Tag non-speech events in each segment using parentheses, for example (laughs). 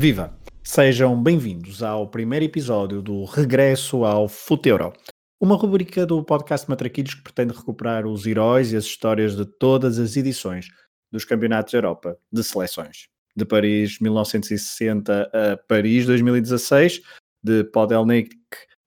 Viva! Sejam bem-vindos ao primeiro episódio do Regresso ao Futeuro, uma rubrica do podcast Matraquilhos que pretende recuperar os heróis e as histórias de todas as edições dos Campeonatos da Europa de Seleções. De Paris 1960 a Paris 2016, de Podelnik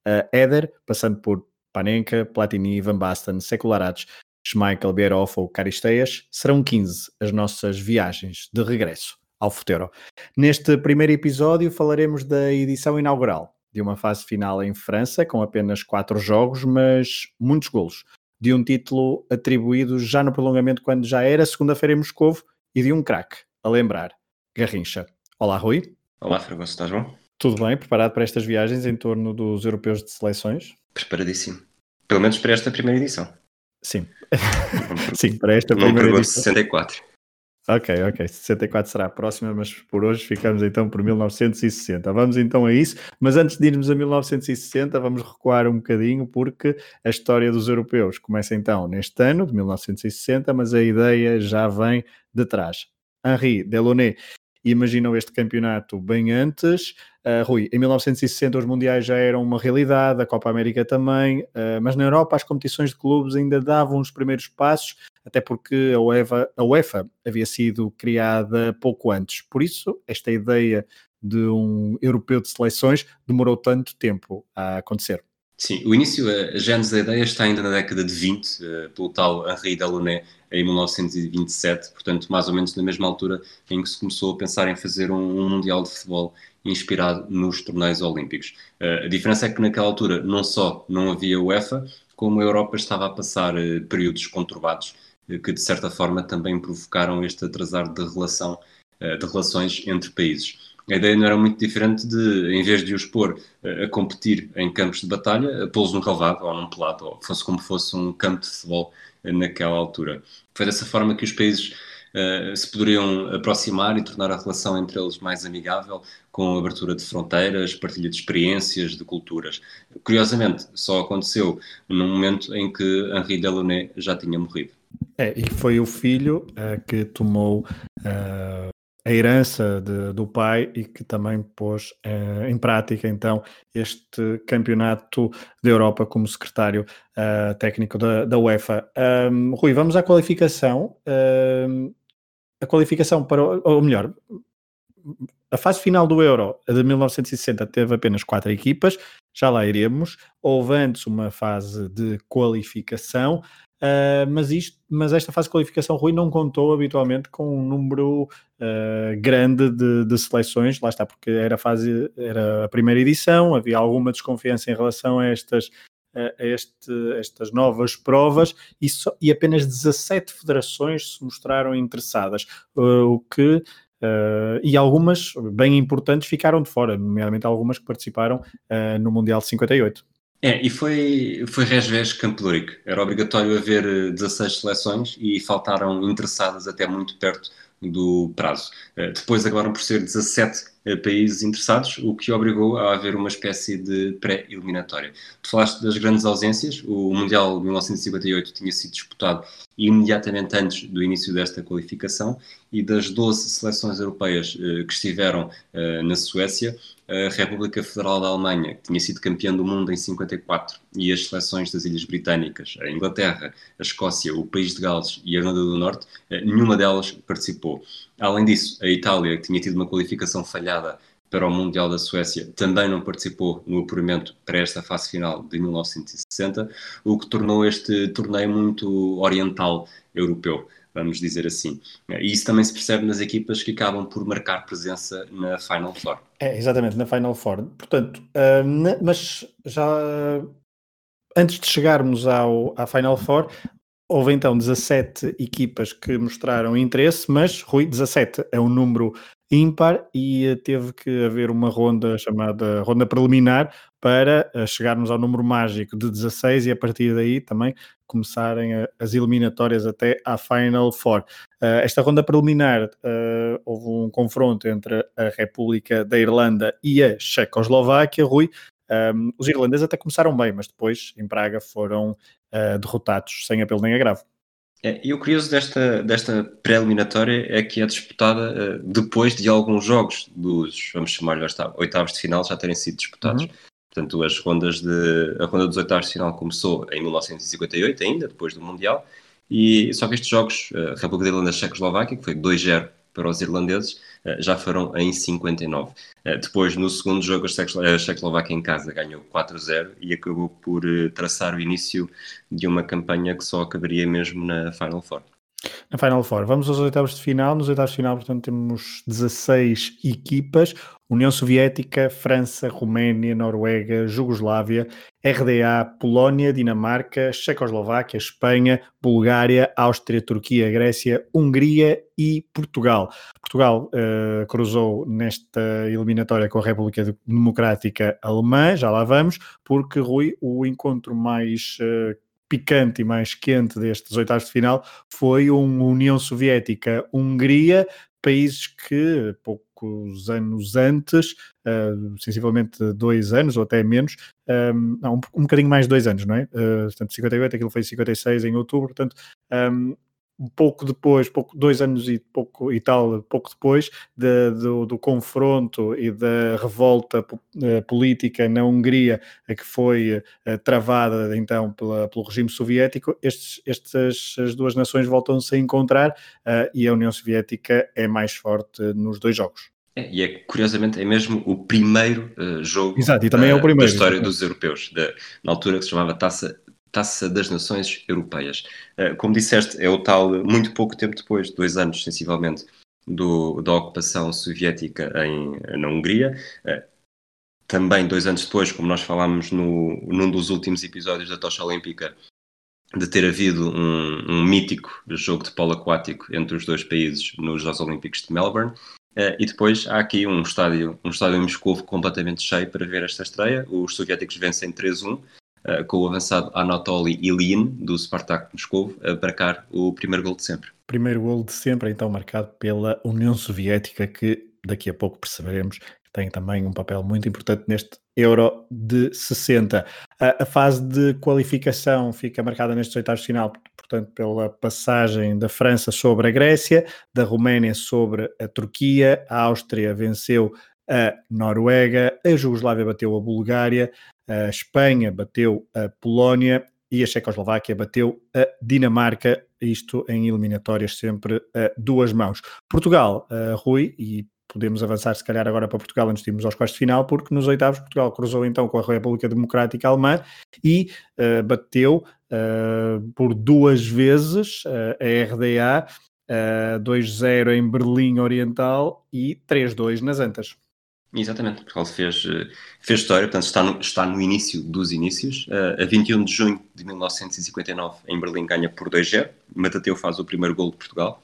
a Éder, passando por Panenka, Platini, Van Basten, Secularates, Schmeichel, Bierhoff ou Caristeias, serão 15 as nossas viagens de regresso ao Futuro. Neste primeiro episódio falaremos da edição inaugural de uma fase final em França, com apenas quatro jogos, mas muitos golos, de um título atribuído já no prolongamento quando já era segunda-feira em Moscovo e de um craque, a lembrar, Garrincha. Olá, Rui. Olá, Fragoso, estás bom? Tudo bem? Preparado para estas viagens em torno dos europeus de seleções? Preparadíssimo. Pelo menos para esta primeira edição. Sim. (laughs) Sim, para esta primeira edição. 64. Ok, ok. 64 será a próxima, mas por hoje ficamos então por 1960. Vamos então a isso, mas antes de irmos a 1960, vamos recuar um bocadinho, porque a história dos europeus começa então neste ano, de 1960, mas a ideia já vem de trás. Henri Delaunay imaginou este campeonato bem antes. Uh, Rui, em 1960 os mundiais já eram uma realidade, a Copa América também, uh, mas na Europa as competições de clubes ainda davam os primeiros passos, até porque a UEFA, a UEFA havia sido criada pouco antes. Por isso, esta ideia de um europeu de seleções demorou tanto tempo a acontecer. Sim, o início, a gênese da ideia está ainda na década de 20, uh, pelo tal Henri Delaunay, em 1927, portanto, mais ou menos na mesma altura em que se começou a pensar em fazer um, Mundial de Futebol inspirado nos torneios olímpicos. Uh, a diferença é que naquela altura não só não havia UEFA, como a Europa estava a passar períodos conturbados que de certa forma também provocaram este atrasar de relação de relações entre países. A ideia não era muito diferente de, em vez de os pôr a competir em campos de batalha, pô-los num relvado ou num pelado, ou fosse como fosse um campo de futebol naquela altura. Foi dessa forma que os países uh, se poderiam aproximar e tornar a relação entre eles mais amigável, com abertura de fronteiras, partilha de experiências, de culturas. Curiosamente, só aconteceu num momento em que Henri Delaunay já tinha morrido. É, e foi o filho uh, que tomou uh, a herança de, do pai e que também pôs uh, em prática então este campeonato da Europa como secretário uh, técnico da, da UEFA. Um, Rui, vamos à qualificação. Um, a qualificação para, ou melhor, a fase final do Euro de 1960 teve apenas quatro equipas, já lá iremos. Houve antes uma fase de qualificação, Uh, mas, isto, mas esta fase de qualificação, Rui, não contou habitualmente com um número uh, grande de, de, seleções, lá está, porque era a, fase, era a primeira edição, havia alguma desconfiança em relação a estas, a este, estas novas provas e, só, e, apenas 17 federações se mostraram interessadas, uh, o que Uh, e algumas bem importantes ficaram de fora, nomeadamente algumas que participaram uh, no Mundial de 58. É, e foi, foi Campeloric. Era obrigatório haver 16 seleções e faltaram interessadas até muito perto do prazo. Depois acabaram por ser 17 países interessados, o que obrigou a haver uma espécie de pré-eliminatória. Tu falaste das grandes ausências, o Mundial de 1958 tinha sido disputado imediatamente antes do início desta qualificação e das 12 seleções europeias eh, que estiveram eh, na Suécia, a República Federal da Alemanha, que tinha sido campeã do mundo em 54, e as seleções das Ilhas Britânicas, a Inglaterra, a Escócia, o País de Gales e a Irlanda do Norte, eh, nenhuma delas participou. Além disso, a Itália, que tinha tido uma qualificação falhada para o Mundial da Suécia, também não participou no apuramento para esta fase final de 1960, o que tornou este torneio muito oriental europeu, vamos dizer assim. E isso também se percebe nas equipas que acabam por marcar presença na Final Four. É, exatamente, na Final Four. Portanto, uh, mas já antes de chegarmos ao, à Final Four, houve então 17 equipas que mostraram interesse, mas Rui, 17 é um número ímpar e eh, teve que haver uma ronda chamada ronda preliminar para eh, chegarmos ao número mágico de 16 e a partir daí também começarem a, as eliminatórias até à Final Four. Esta ronda preliminar houve um confronto entre a República da Irlanda e a Checoslováquia, Rui. Um, os irlandeses até começaram bem, mas depois em Praga foram uh, derrotados sem apelo nem agravo. É, e o curioso desta, desta pré-eliminatória é que é disputada uh, depois de alguns jogos dos, vamos chamar-lhe oitavos de final, já terem sido disputados. Uhum. Portanto, as rondas de, a ronda dos oitavos de final começou em 1958 ainda, depois do Mundial, e só que estes jogos, a República da Irlanda Checoslováquia, que foi 2-0 para os irlandeses, já foram em 59. Eh, depois, no segundo jogo, a Checoslováquia em casa ganhou 4-0 e acabou por eh, traçar o início de uma campanha que só acabaria mesmo na Final Four. Na Final Four. Vamos aos oitavos de final. Nos oitavos de final, portanto, temos 16 equipas. União Soviética, França, Roménia, Noruega, Jugoslávia, RDA, Polónia, Dinamarca, Checoslováquia, Espanha, Bulgária, Áustria, Turquia, Grécia, Hungria e Portugal. Portugal uh, cruzou nesta eliminatória com a República Democrática Alemã, já lá vamos, porque, Rui, o encontro mais uh, picante e mais quente destes oitavos de final foi uma União Soviética-Hungria, países que poucos anos antes, uh, sensivelmente dois anos ou até menos, um, não, um, um bocadinho mais de dois anos, não é? Uh, portanto, 58, aquilo foi 56 em outubro, portanto, um pouco depois, pouco, dois anos e pouco e tal, pouco depois de, do, do, confronto e da revolta uh, política na Hungria que foi uh, travada então pela, pelo regime soviético, estes, estas as duas nações voltam-se a encontrar uh, e a União Soviética é mais forte nos dois jogos. É, e é curiosamente é mesmo o primeiro jogo Exato, e também é o primeiro, da história dos europeus, na altura que se chamava Taça Taça das Nações Europeias. Eh, como disseste, é o tal, muito pouco tempo depois, dois anos sensivelmente, do, da ocupação soviética em, na Hungria. Eh, também dois anos depois, como nós falámos no, num dos últimos episódios da Tocha Olímpica, de ter havido um, um mítico jogo de polo aquático entre os dois países nos Jogos Olímpicos de Melbourne. E depois há aqui um estádio, um estádio em Moscou completamente cheio para ver esta estreia. Os soviéticos vencem 3-1 uh, com o avançado Anatoly Ilyin, do Spartak Moscou, a marcar o primeiro gol de sempre. Primeiro gol de sempre, então marcado pela União Soviética, que daqui a pouco perceberemos que tem também um papel muito importante neste Euro de 60. A, a fase de qualificação fica marcada nestes oitavos de final, portanto, pela passagem da França sobre a Grécia, da Roménia sobre a Turquia, a Áustria venceu a Noruega, a Jugoslávia bateu a Bulgária, a Espanha bateu a Polónia e a Checoslováquia bateu a Dinamarca, isto em eliminatórias sempre a duas mãos. Portugal, uh, Rui, e podemos avançar se calhar agora para Portugal antes de irmos aos quartos de final, porque nos oitavos Portugal cruzou então com a República Democrática Alemã e uh, bateu uh, por duas vezes uh, a RDA, uh, 2-0 em Berlim Oriental e 3-2 nas Antas. Exatamente, Portugal fez, eh, fez história, portanto está no, está no início dos inícios. Uh, a 21 de junho de 1959, em Berlim, ganha por 2-0. Matateu faz o primeiro gol de Portugal.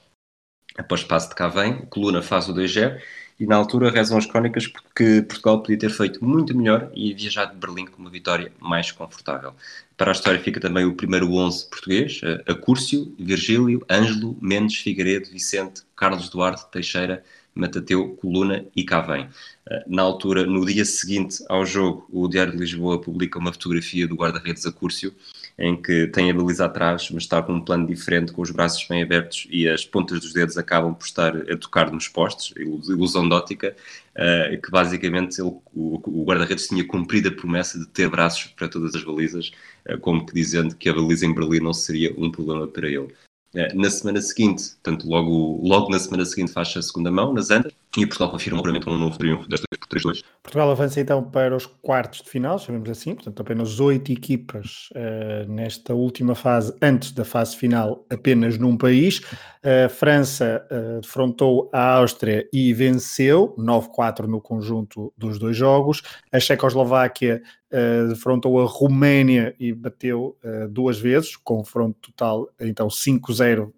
Após passo de Cavém, Coluna faz o 2-0. E na altura rezam as crónicas porque Portugal podia ter feito muito melhor e viajado de Berlim com uma vitória mais confortável. Para a história fica também o primeiro 11 português, a Acúrcio, Virgílio, Ângelo, Mendes, Figueiredo, Vicente, Carlos Duarte, Teixeira, Matateu, Coluna e Cavém. Eh, na altura, no dia seguinte ao jogo, o Diário de Lisboa publica uma fotografia do guarda-redes Acúrcio, em que tem a baliza atrás, mas está com um plano diferente, com os braços bem abertos e as pontas dos dedos acabam por estar a tocar nos postes, ilusão de ótica, uh, que basicamente ele, o, o guarda-redes tinha cumprido a promessa de ter braços para todas as balizas, uh, como que dizendo que a baliza em Berlim não seria um problema para ele. Uh, na semana seguinte, portanto, logo, logo na semana seguinte faz a segunda mão, nas Andas, e Portugal confirma obviamente um novo triunfo desta vez por 3-2. Portugal avança então para os quartos de final, chamemos assim, portanto apenas oito equipas uh, nesta última fase, antes da fase final, apenas num país. A uh, França uh, defrontou a Áustria e venceu, 9-4 no conjunto dos dois jogos. A Checoslováquia uh, defrontou a Roménia e bateu duas vezes, confronto total então 5-0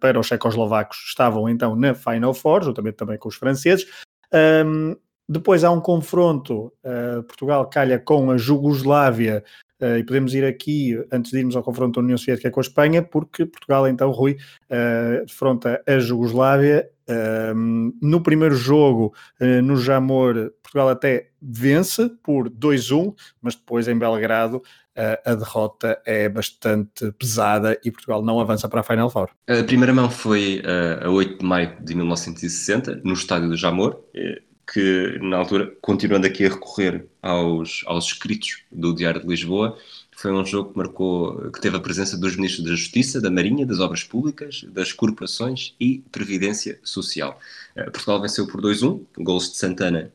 para os checoslovacos, estavam então na Final Four, juntamente também com os franceses. Um, depois há um confronto, uh, Portugal calha com a Jugoslávia, uh, e podemos ir aqui, antes de irmos ao confronto da União Soviética com a Espanha, porque Portugal, então, Rui, uh, defronta a Jugoslávia Um, no primeiro jogo, uh, no Jamor, Portugal até vence por 2-1, mas depois em Belgrado a derrota é bastante pesada e Portugal não avança para a Final Four. A primeira mão foi uh, a 8 de maio de 1960, no estádio do Jamor, que na altura, continuando aqui a recorrer aos, aos escritos do Diário de Lisboa, foi um jogo que marcou, que teve a presença dos ministros da Justiça, da Marinha, das Obras Públicas, das Corporações e Previdência Social. Eh, Portugal venceu por 2-1, gols de Santana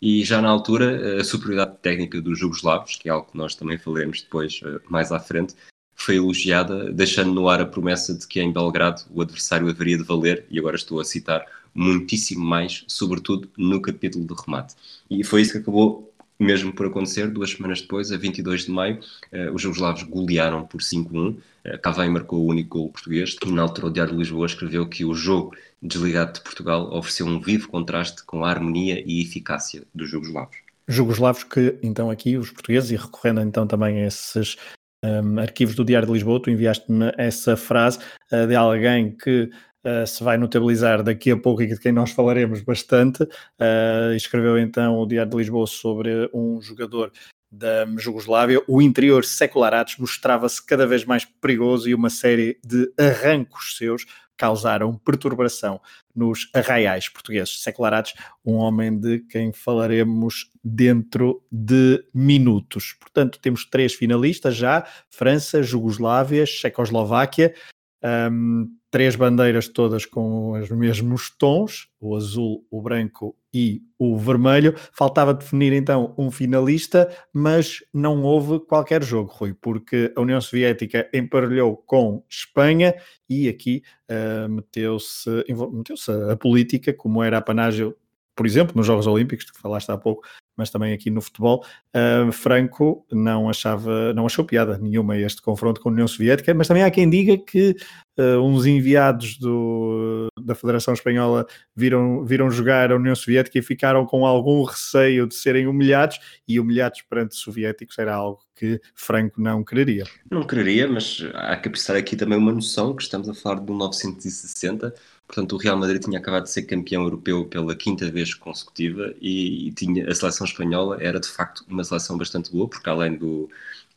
e já na altura a superioridade técnica dos jugoslavos, que é algo que nós também falaremos depois eh, mais à frente, foi elogiada, deixando no ar a promessa de que em Belgrado o adversário haveria de valer, e agora estou a citar, muitíssimo mais, sobretudo no capítulo de remate. E foi isso que acabou mesmo por acontecer, duas semanas depois, a 22 de maio, uh, os jugoslavos golearam por 5-1. Uh, eh, Cavém marcou o único gol português e na altura o Diário de Lisboa escreveu que o jogo desligado de Portugal ofereceu um vivo contraste com a harmonia e eficácia dos jugoslavos. Jugoslavos que, então, aqui, os portugueses, e recorrendo então também a esses um, arquivos do Diário de Lisboa, tu enviaste-me essa frase uh, de alguém que uh, se vai notabilizar daqui a pouco e de quem nós falaremos bastante. Uh, escreveu então o Diário de Lisboa sobre um jogador da Jugoslávia, o interior secularatos mostrava-se cada vez mais perigoso e uma série de arrancos seus causaram perturbação nos arraiais portugueses. Secularatos, um homem de quem falaremos dentro de minutos. Portanto, temos três finalistas já: França, Jugoslávia, Checoslováquia. Um, três bandeiras todas com os mesmos tons, o azul, o branco e o vermelho. Faltava definir então um finalista, mas não houve qualquer jogo, Rui, porque a União Soviética emparelhou com Espanha e aqui uh, meteu-se meteu a política, como era a panágio, por exemplo, nos Jogos Olímpicos, que falaste há pouco, mas também aqui no futebol, uh, Franco não achava, não achou piada nenhuma este confronto com a União Soviética, mas também há quem diga que uh, uns enviados do, da Federação Espanhola viram, viram jogar a União Soviética e ficaram com algum receio de serem humilhados, e humilhados perante soviéticos era algo que Franco não quereria. Não quereria, mas há que precisar aqui também uma noção que estamos a falar de 1960 Portanto, o Real Madrid tinha acabado de ser campeão europeu pela quinta vez consecutiva e, e, tinha a seleção espanhola era de facto uma seleção bastante boa, porque além do,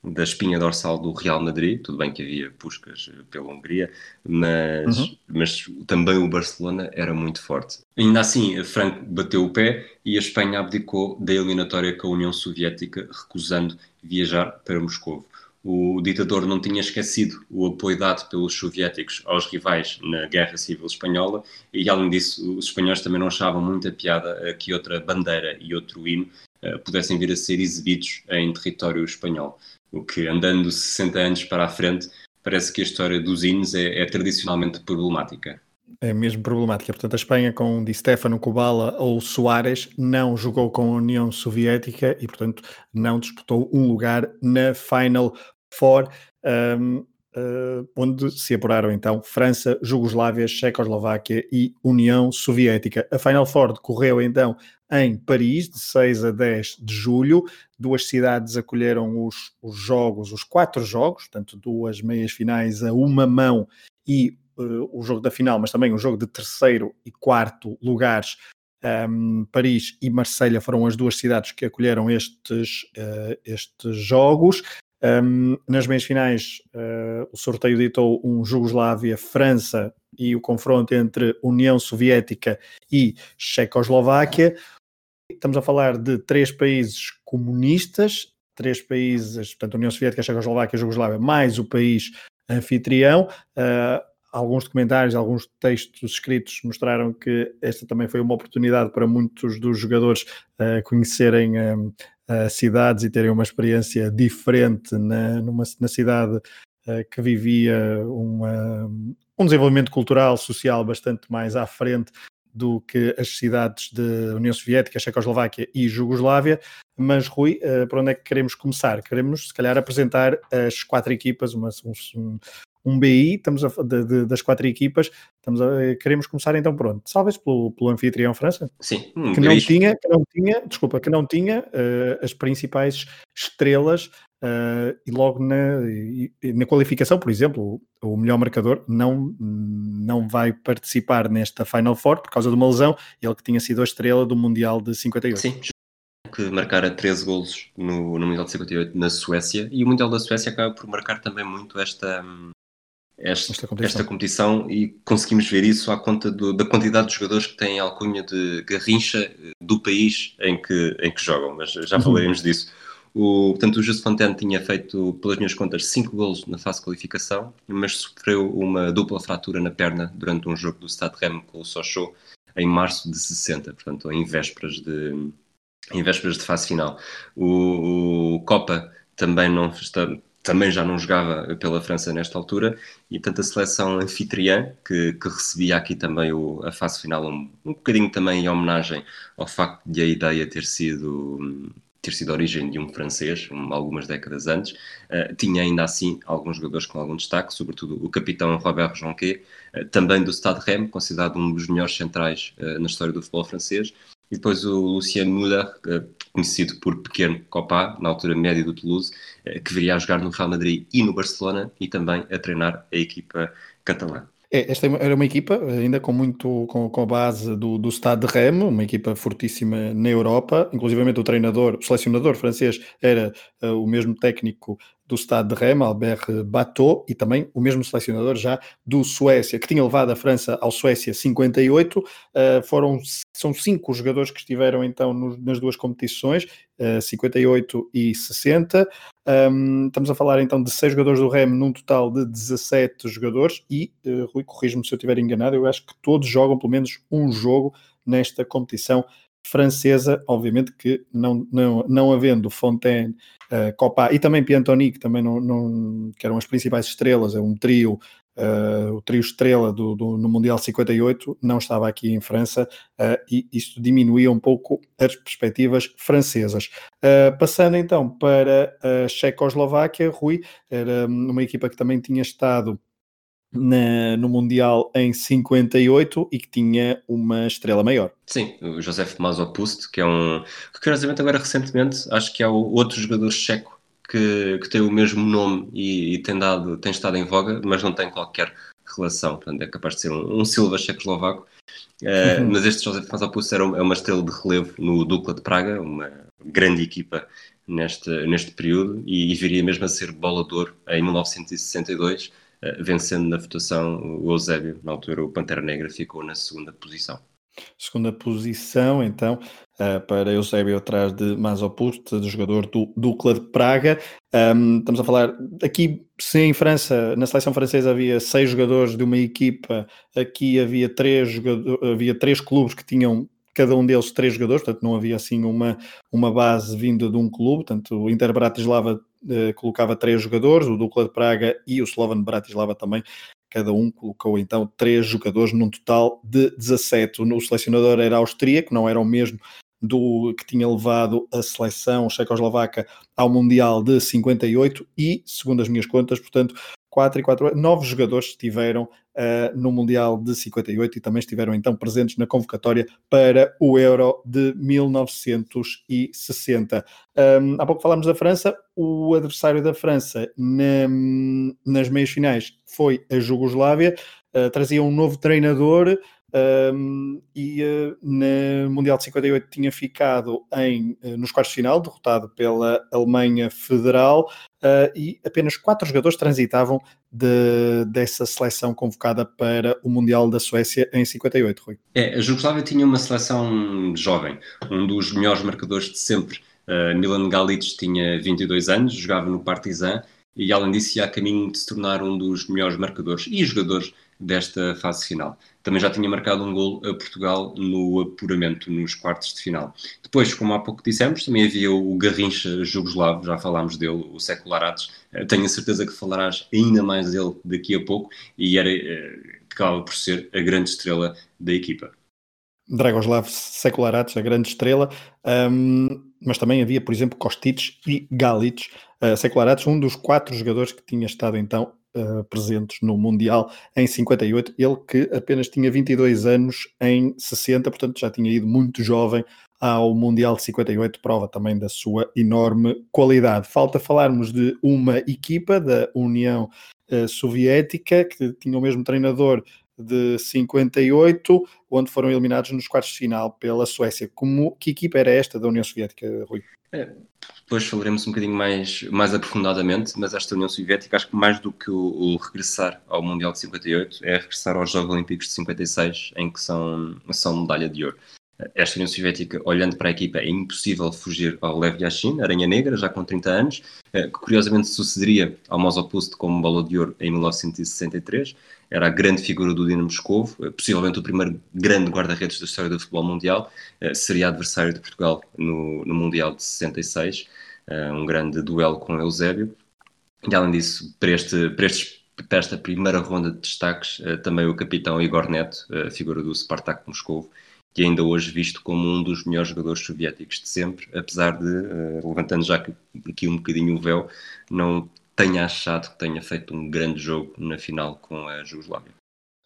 da espinha dorsal do Real Madrid, tudo bem que havia puscas pela Hungria, mas, uhum. mas também o Barcelona era muito forte. Ainda assim, Franco bateu o pé e a Espanha abdicou da eliminatória com a União Soviética, recusando viajar para Moscou o ditador não tinha esquecido o apoio dado pelos soviéticos aos rivais na Guerra Civil Espanhola e, além disso, os espanhóis também não achavam muita piada que outra bandeira e outro hino uh, pudessem vir a ser exibidos em território espanhol. O que, andando 60 anos para a frente, parece que a história dos hinos é, é tradicionalmente problemática. É mesmo problemática. Portanto, a Espanha com Di Stefano, Kubala ou Soares não jogou com a União Soviética e, portanto, não disputou um lugar na Final for, um, uh, onde se apuraram então França, Jugoslávia, Checoslováquia e União Soviética. A Final Four decorreu então em Paris, de 6 a 10 de julho. Duas cidades acolheram os, os jogos, os quatro jogos, tanto duas meias finais a uma mão e uh, o jogo da final, mas também o jogo de terceiro e quarto lugares um, Paris e Marselha foram as duas cidades que acolheram estes, uh, estes jogos. Um, nas meias finais, uh, o sorteio ditou um Jugoslávia-França e o confronto entre União Soviética e Checoslováquia. Estamos a falar de três países comunistas, três países, portanto, União Soviética, Checoslováquia e Jugoslávia, mais o país anfitrião. Uh, alguns documentários, alguns textos escritos mostraram que esta também foi uma oportunidade para muitos dos jogadores uh, conhecerem um, uh, cidades e terem uma experiência diferente na, numa, na cidade uh, que vivia uma, um desenvolvimento cultural, social bastante mais à frente do que as cidades de União Soviética, Checoslováquia e Jugoslávia. Mas, Rui, uh, por onde é que queremos começar? Queremos, se calhar, apresentar as quatro equipas, uma, um, um BI, estamos a, de, de, das quatro equipas, estamos a, queremos começar então pronto, talvez pelo, pelo anfitrião França, Sim, um que, não tinha, que não tinha, desculpa, que não tinha uh, as principais estrelas uh, e logo na, e, na qualificação, por exemplo, o, o melhor marcador não, não vai participar nesta Final Four por causa de uma lesão, ele que tinha sido a estrela do Mundial de 58. Sim, que marcara 13 golos no, no Mundial de 58 na Suécia, e o Mundial da Suécia acaba por marcar também muito esta, esta, esta, competição. esta competição. e conseguimos ver isso à conta do, da quantidade de jogadores que têm alcunha de garrincha do país em que, em que jogam, mas já uhum. falaremos uhum. disso. O, portanto, o José Fontaine tinha feito, pelas minhas contas, 5 golos na fase de qualificação, mas sofreu uma dupla fratura na perna durante um jogo do Stade Rem com o Sochaux em março de 60, portanto, em vésperas de, em vésperas de fase final. O, o Copa também não está, também já não jogava pela França nesta altura, e tanto a seleção anfitriã, que, que recebia aqui também o, a fase final, um, um bocadinho também em homenagem ao facto de a ideia ter sido ter sido origem de um francês, um, algumas décadas antes, uh, tinha ainda assim alguns jogadores com algum destaque, sobretudo o capitão Robert Jonquet, uh, também do Stade Rennes, considerado um dos melhores centrais uh, na história do futebol francês, e depois o Lucien Müller, conhecido por Pequeno Copa, na altura média do Toulouse, eh, que viria a jogar no Real Madrid e no Barcelona e também a treinar a equipa catalã. É, esta era uma equipa ainda com muito com, com a base do, do Stade de Rennes, uma equipa fortíssima na Europa, inclusive o treinador, o selecionador francês era uh, o mesmo técnico do Stade de Rennes, Albert Bateau, e também o mesmo selecionador já do Suécia, que tinha levado a França ao Suécia 58. Uh, eh, foram, são cinco jogadores que estiveram então nos, nas duas competições, uh, 58 e 60. Um, estamos a falar então de seis jogadores do REM num total de 17 jogadores e, uh, Rui, corrijo-me se eu estiver enganado, eu acho que todos jogam pelo menos um jogo nesta competição francesa, obviamente que não, não, não havendo Fontaine, uh, Copa e também Piantoni, que também não, não, que eram as principais estrelas, é um trio, uh, o trio estrela do, do, no Mundial 58, não estava aqui em França uh, e isto diminuía um pouco as perspectivas francesas. Passando então para a Checoslováquia, Rui, era uma equipa que também tinha estado na, no Mundial em 58 e que tinha uma estrela maior. Sim, o Josef Mazopust, que é um. Que, curiosamente, agora recentemente, acho que é o outro jogador checo que, que tem o mesmo nome e, e, tem, dado, tem estado em voga, mas não tem qualquer relação. Portanto, é capaz de ser um, um Silva checoslovaco. Uh, uhum. Mas este Josef Mazopust era é uma estrela de relevo no Dukla de Praga, uma grande equipa neste, neste período, e, e viria mesmo a ser bolador em 1962 eh, vencendo na votação o Eusébio, na altura o Pantera Negra ficou na segunda posição. Segunda posição, então, uh, para Eusébio atrás de Mazopust, do jogador do Dukla de Praga. Um, estamos a falar aqui, se em França, na seleção francesa havia seis jogadores de uma equipa, aqui havia três, havia três clubes que tinham cada um deles três jogadores, portanto não havia assim uma, uma base vinda de um clube, portanto o Inter Bratislava eh, colocava três jogadores, o Dukla de Praga e o Slovan Bratislava também, cada um colocou então três jogadores num total de 17. O selecionador era austríaco, não era o mesmo do que tinha levado a seleção checoslovaca ao Mundial de 58 e, segundo as minhas contas, portanto, 4 e 4, 9 jogadores estiveram uh, no Mundial de 58 e também estiveram então presentes na convocatória para o Euro de 1960. Um, há pouco falámos da França, o adversário da França na, nas meias finais foi a Jugoslávia, uh, trazia um novo treinador. Um, e uh, no Mundial de 58 tinha ficado em, uh, nos quartos de final, derrotado pela Alemanha Federal, uh, e apenas quatro jogadores transitavam de, dessa seleção convocada para o Mundial da Suécia em 58, Rui. É, a Jugoslávia tinha uma seleção jovem, um dos melhores marcadores de sempre. Milan Galic tinha 22 anos, jogava no Partizan, e além disso ia a caminho de se tornar um dos melhores marcadores e jogadores desta fase final. Também já tinha marcado um gol a Portugal no apuramento nos quartos de final. Depois, como há pouco dissemos, também havia o Garrincha jugoslavo, já falámos dele, o Secularates. Eh, tenho a certeza que falarás ainda mais dele daqui a pouco e era, eh, acaba por ser a grande estrela da equipa. Dragoslav Secularates, a grande estrela, um, mas também havia, por exemplo, Kostic e Galic. Uh, Secularates, um dos quatro jogadores que tinha estado então uh, presentes no Mundial em 58, ele que apenas tinha 22 anos em 60, portanto já tinha ido muito jovem ao Mundial de 58, prova também da sua enorme qualidade. Falta falarmos de uma equipa da União uh, Soviética que tinha o mesmo treinador de 58, onde foram eliminados nos quartos de final pela Suécia. Como, que equipa era esta da União Soviética, Rui? É, depois falaremos um bocadinho mais, mais aprofundadamente, mas esta União Soviética, acho que mais do que o, o, regressar ao Mundial de 58, é regressar aos Jogos Olímpicos de 56, em que são, são medalha de ouro. Esta União Soviética, olhando para a equipa, é impossível fugir ao Lev Yashin, Aranha Negra, já com 30 anos, eh, que curiosamente sucederia ao Mosopust como bola de ouro em 1963. Era a grande figura do Dinamo Moscovo, eh, possivelmente o primeiro grande guarda-redes da história do futebol mundial. Eh, seria adversário de Portugal no, no Mundial de 66, um grande duelo com Eusébio. E além disso, para, este, para, estes, para esta primeira ronda de destaques, também o capitão Igor Neto, figura do Spartak Moscovo, que ainda hoje visto como um dos melhores jogadores soviéticos de sempre, apesar de, levantando já aqui um bocadinho o véu, não tenha achado que tenha feito um grande jogo na final com a Jugoslávia.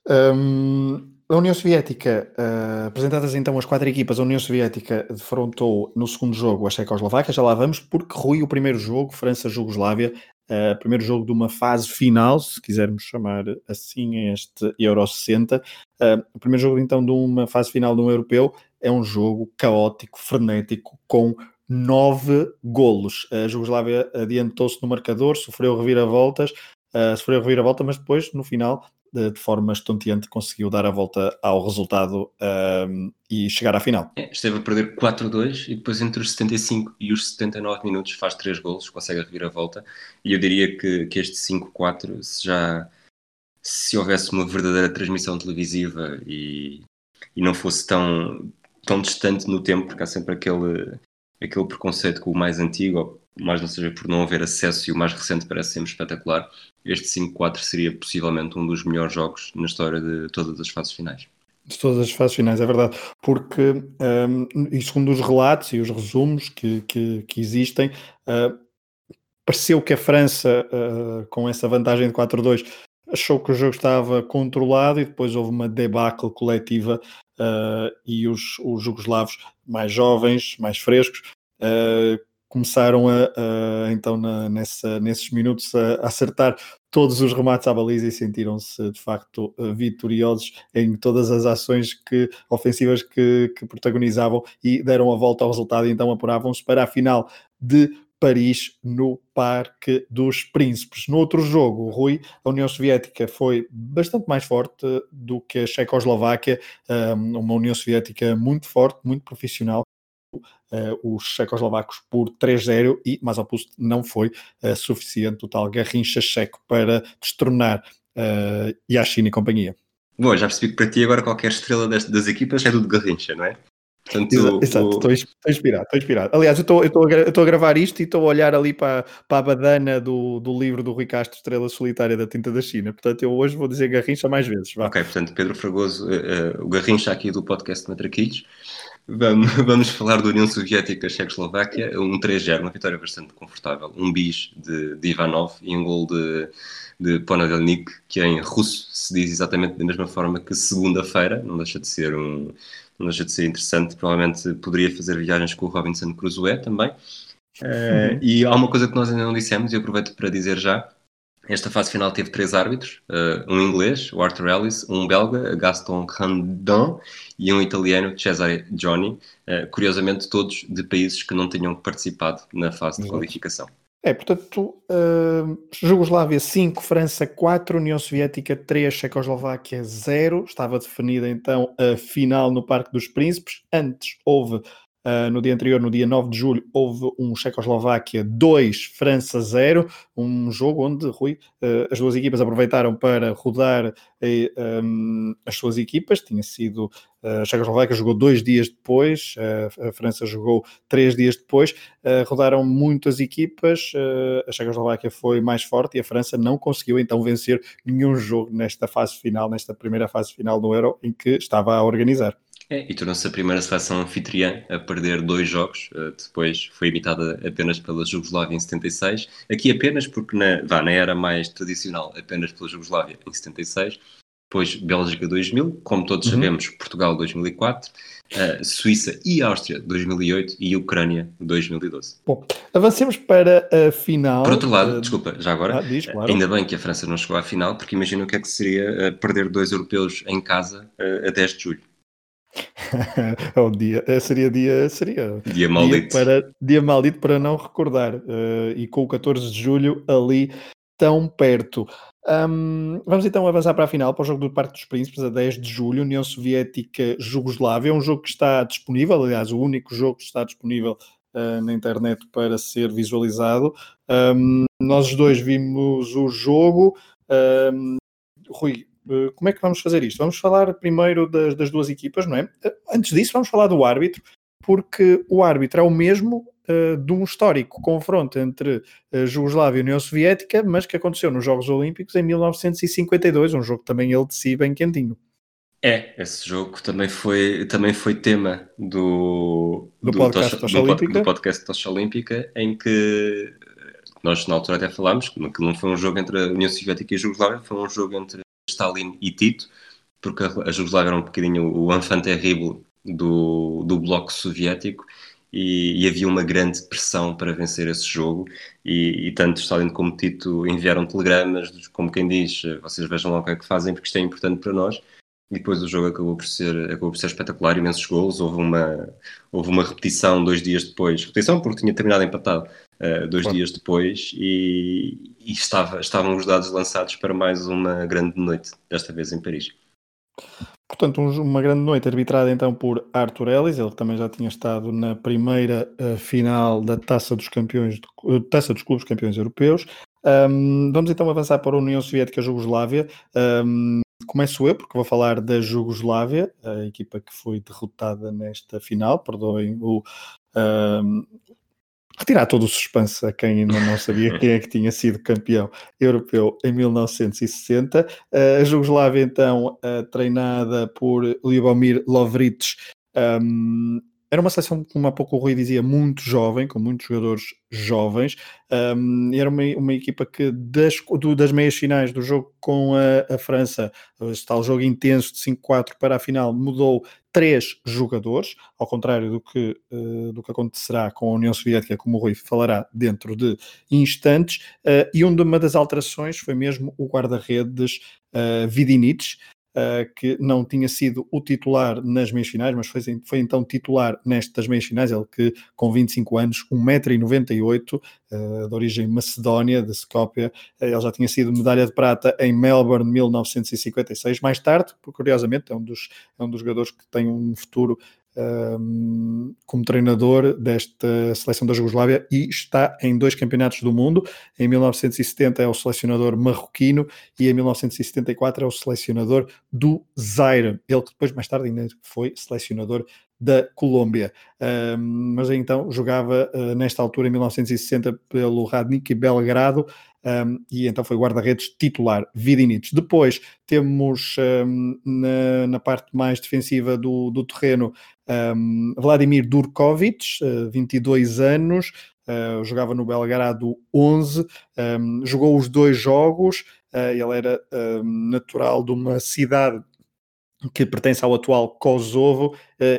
Um, a União Soviética, uh, apresentadas então as quatro equipas, a União Soviética defrontou no segundo jogo a Checoslováquia, já lá vamos, porque Rui, o primeiro jogo, França-Jugoslávia, Uh, primeiro jogo de uma fase final, se quisermos chamar assim este Euro 60. Uh, o primeiro jogo então de uma fase final de um europeu é um jogo caótico, frenético, com nove golos. A Jugoslávia adiantou-se no marcador, sofreu reviravoltas, uh, sofreu reviravolta, mas depois, no final, de, de, forma estonteante, conseguiu dar a volta ao resultado uh, e chegar à final. É, esteve a perder 4-2 e depois entre os 75 e os 79 minutos faz 3 golos, consegue a volta. E eu diria que, que este 5-4, se já se houvesse uma verdadeira transmissão televisiva e, e não fosse tão, tão distante no tempo, porque há sempre aquele, aquele preconceito com o mais antigo, mais não seja por não haver acesso e o mais recente parece sempre espetacular, este 5-4 seria possivelmente um dos melhores jogos na história de todas as fases finais. De todas as fases finais, é verdade. Porque, um, e segundo os relatos e os resumos que, que, que existem, uh, pareceu que a França, uh, com essa vantagem de 4-2, achou que o jogo estava controlado e depois houve uma debacle coletiva uh, e os, os jugoslavos mais jovens, mais frescos, uh, começaram a, a então na, nessa, nesses minutos a, a, acertar todos os remates à baliza e sentiram-se de facto vitoriosos em todas as ações que, ofensivas que, que protagonizavam e deram a volta ao resultado e então apuravam-se para a final de Paris no Parque dos Príncipes. No outro jogo, Rui, a União Soviética foi bastante mais forte do que a Checoslováquia, uma União Soviética muito forte, muito profissional, Uh, os checoslovacos por 3-0 e Mazopust não foi uh, suficiente o tal garrincha checo para destronar uh, Yashin e companhia. Bom, já percebi que para ti agora qualquer estrela das, das equipas é do de garrincha, não é? Portanto, exato. Estou, estou, inspirado, estou inspirado. Aliás, eu estou, a, gravar isto e estou a olhar ali para, para a badana do, do livro do Rui Castro, Estrela Solitária da Tinta da China. Portanto, eu hoje vou dizer Garrincha mais vezes. Vá. Ok, portanto, Pedro Fragoso, uh, o Garrincha aqui do podcast Matraquilhos. Vamos, (laughs) vamos falar da União Soviética Checoslováquia, um 3-0, uma vitória bastante confortável. Um bis de, de Ivanov e um gol de, de Ponadelnik, que em russo se diz exatamente da mesma forma que segunda-feira, não deixa de ser um não deixa de ser interessante. Provavelmente poderia fazer viagens com o Robinson Crusoe também. Uh, e há uma coisa que nós ainda não dissemos, e aproveito para dizer já. Esta fase final teve três árbitros, uh, um inglês, o Arthur Ellis, um belga, Gaston Grandin, e um italiano, Cesare Gioni, uh, curiosamente todos de países que não tinham participado na fase de qualificação. É, portanto, uh, Jugoslávia 5, França 4, União Soviética 3, Checoslováquia 0. Estava definida então a final no Parque dos Príncipes. Antes houve Uh, no dia anterior, no dia 9 de julho, houve um Checoslováquia 2, França 0, um jogo onde, Rui, uh, as duas equipas aproveitaram para rodar uh, um, as suas equipas. Tinha sido a Checoslováquia jogou dois dias depois, a França jogou três dias depois. rodaram muitas equipas, a Checoslováquia foi mais forte e a França não conseguiu então vencer nenhum jogo nesta fase final, nesta primeira fase final do Euro, em que estava a organizar. É, e tornou-se a primeira seleção anfitriã a perder dois jogos, uh, depois foi imitada apenas pela Jugoslávia em 76, aqui apenas porque na, vá, na era mais tradicional, apenas pela Jugoslávia em 76, depois Bélgica 2000, como todos uhum. sabemos, Portugal 2004, uh, Suíça e Áustria 2008 e Ucrânia 2012. Bom, avancemos para a final. Por outro lado, uh, desculpa, já agora, ah, diz, claro. ainda bem que a França não chegou à final, porque imagina o que é que seria uh, perder dois europeus em casa a 10 de julho. (laughs) é um dia, seria dia, seria dia maldito, dia, para, dia maldito para não recordar. Uh, e com o 14 de julho ali tão perto. Um, vamos então avançar para a final, para o jogo do Parque dos Príncipes, a 10 de julho, União Soviética Jugoslávia. É um jogo que está disponível, aliás, o único jogo que está disponível uh, na internet para ser visualizado. Um, nós dois vimos o jogo. Um, Rui, como é que vamos fazer isto? Vamos falar primeiro das, das, duas equipas, não é? Eh, antes disso, vamos falar do árbitro, porque o árbitro é o mesmo uh, de um histórico confronto entre a Jugoslávia e a União Soviética, mas que aconteceu nos Jogos Olímpicos em 1952, um jogo que também ele de si bem quentinho. É, esse jogo também foi, também foi tema do, do, do podcast Tocha, Tocha Olímpica. Do, podcast Tocha Olímpica, em que nós na altura até falámos que não foi um jogo entre a União Soviética e a Jugoslávia, foi um jogo entre Stalin e Tito, porque a Jugoslávia era um bocadinho o enfant terrible do, do bloco soviético e, e, havia uma grande pressão para vencer esse jogo e, e, tanto Stalin como Tito enviaram telegramas como quem diz, vocês vejam lá o que é que fazem porque isto é importante para nós. E depois o jogo acabou por ser, acabou por ser espetacular, imensos gols, houve uma, houve uma repetição dois dias depois, repetição porque tinha terminado empatado uh, dois dias depois e, e estava, estavam os dados lançados para mais uma grande noite, desta vez em Paris. Portanto, uma grande noite arbitrada então por Arthur Ellis, ele também já tinha estado na primeira uh, final da Taça dos Campeões, uh, Taça dos Clubes Campeões Europeus. Um, vamos então avançar para a União Soviética Jugoslávia. Um, começo eu, porque vou falar da Jugoslávia, a equipa que foi derrotada nesta final. Perdoem o, um, retirar todo o suspense a quem ainda não sabia (laughs) quem é que tinha sido campeão europeu em 1960. A Jugoslávia, então, treinada por Ljubomir Lovric, um, era uma seleção, como há pouco o Rui dizia, muito jovem, com muitos jogadores jovens. Um, era uma, uma equipa que das, do, das meias finais do jogo com a, a França, esse tal jogo intenso de 5-4 para a final, mudou três jogadores, ao contrário do que, uh, do que acontecerá com a União Soviética, como o Rui falará dentro de instantes. Uh, e uma das alterações foi mesmo o guarda-redes uh, uh, que não tinha sido o titular nas meias finais, mas foi, foi então titular nestas meias finais, ele que com 25 anos, 1,98m, uh, de origem macedónia, de Skopje, uh, ele já tinha sido medalha de prata em Melbourne 1956, mais tarde, curiosamente, é um dos, é um dos jogadores que tem um futuro um, como treinador desta seleção da Jugoslávia e está em dois campeonatos do mundo. Em 1970 é o selecionador marroquino e em 1974 é o selecionador do Zaire. Ele que depois, mais tarde, ainda foi selecionador da Colômbia. Um, mas então jogava uh, nesta altura, em 1960, pelo Radnik Belgrado. Um, e então foi guarda-redes titular, Vidinic. Depois temos um, na, na, parte mais defensiva do, do terreno um, Vladimir Durkovic, uh, 22 anos, uh, jogava no Belgrado 11, jogou os dois jogos, uh, ele era natural de uma cidade que pertence ao atual Kosovo,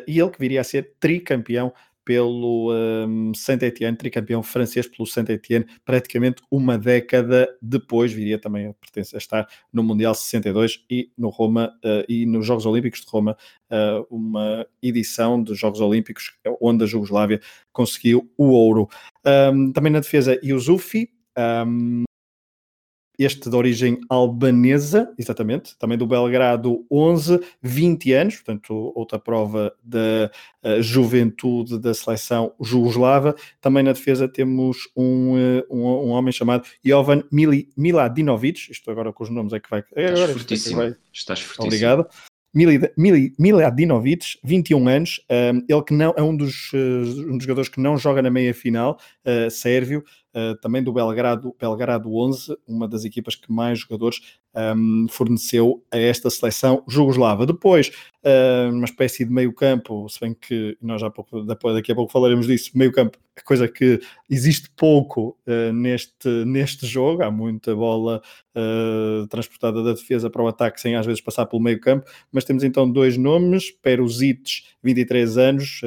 e ele que viria a ser tricampeão pelo um, Saint-Étienne, tricampeão francês pelo Saint-Étienne, praticamente uma década depois, viria também a pertencer a estar no Mundial 62 e no Roma uh, e nos Jogos Olímpicos de Roma, uh, uma edição dos Jogos Olímpicos onde a Jugoslávia conseguiu o ouro. Um, também na defesa, Yusufi, um, este de origem albanesa, exatamente, também do Belgrado, 11, 20 anos, portanto, outra prova da uh, juventude da seleção jugoslava. Também na defesa temos um, uh, um, um, homem chamado Jovan Mili, Miladinovic, isto agora com os nomes é que vai. Estás agora, fortíssimo. Vai... Estás fortíssimo. Obrigado. Miladinovic, 21 anos, um, ele que não é um dos, um dos jogadores que não joga na meia final, uh, sérvio, uh, também do Belgrado, Belgrado 11, uma das equipas que mais jogadores um, forneceu a esta seleção jugoslava. Depois, uh, uma espécie de meio campo, se bem que nós já pouco, daqui a pouco falaremos disso, meio campo, coisa que existe pouco uh, neste, neste jogo, há muita bola uh, transportada da defesa para o ataque sem às vezes passar pelo meio campo, mas temos então dois nomes, Peruzic, 23 anos,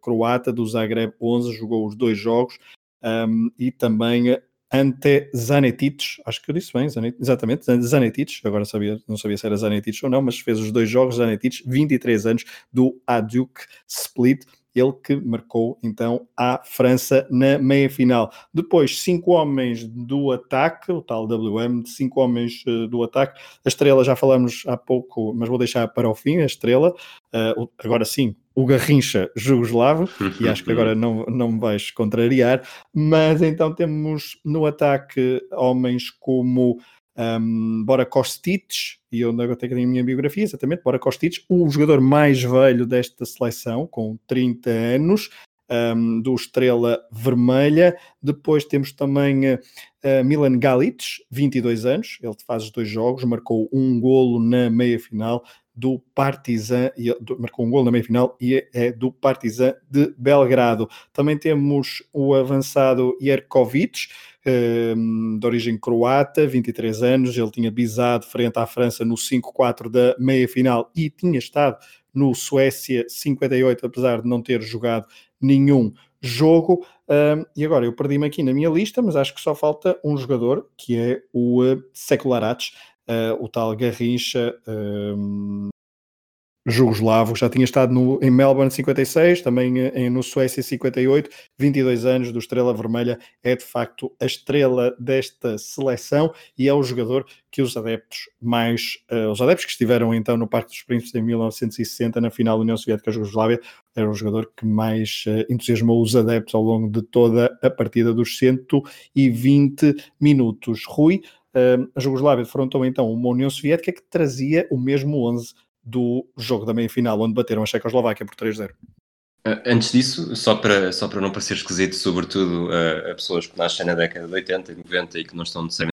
croata, do Zagreb 11, jogou os dois jogos, um, e também ante Zanetic, acho que eu disse bem, exatamente, Zanetic, agora sabia, não sabia se era Zanetic ou não, mas fez os dois jogos, Zanetic, 23 anos, do Aduk Split, ele que marcou então a França na meia-final. Depois, cinco homens do ataque, o tal WM, cinco homens uh, do ataque. A estrela já falamos há pouco, mas vou deixar para o fim a estrela. Uh, agora sim, o Garrincha jugoslavo, e acho que agora não, não me vais contrariar, mas então temos no ataque homens como um, Bora Kostic, e eu agora tenho a minha biografia, exatamente, Bora Kostic, o jogador mais velho desta seleção, com 30 anos, um, do Estrela Vermelha. Depois temos também uh, Milan Galic, 22 anos, ele faz os dois jogos, marcou um golo na meia-final do Partizan, marcou um gol na meia-final e é, é do Partizan de Belgrado. Também temos o avançado Jerkovic, ehm, de origem croata, 23 anos, ele tinha bisado frente à França no 5-4 da meia-final e tinha estado no Suécia 58, apesar de não ter jogado nenhum jogo. Ehm, e agora eu perdi-me aqui na minha lista, mas acho que só falta um jogador que é o uh, uh, o tal Garrincha um, jugoslavo, já tinha estado no, em Melbourne 56, também eh, em, no Suécia 58, 22 anos do Estrela Vermelha, é de facto a estrela desta seleção e é o jogador que os adeptos mais, uh, os adeptos que estiveram então no Parque dos Príncipes em 1960 na final da União Soviética Jugoslávia, era o jogador que mais uh, entusiasmou os adeptos ao longo de toda a partida dos 120 minutos. Rui, a Jugoslávia defrontou então uma União Soviética que trazia o mesmo 11 do jogo da meia-final, onde bateram a Checoslováquia por 3-0. Antes disso, só para, só para não parecer esquisito, sobretudo a, a, pessoas que nascem na década de 80 e 90 e que não estão necessariamente.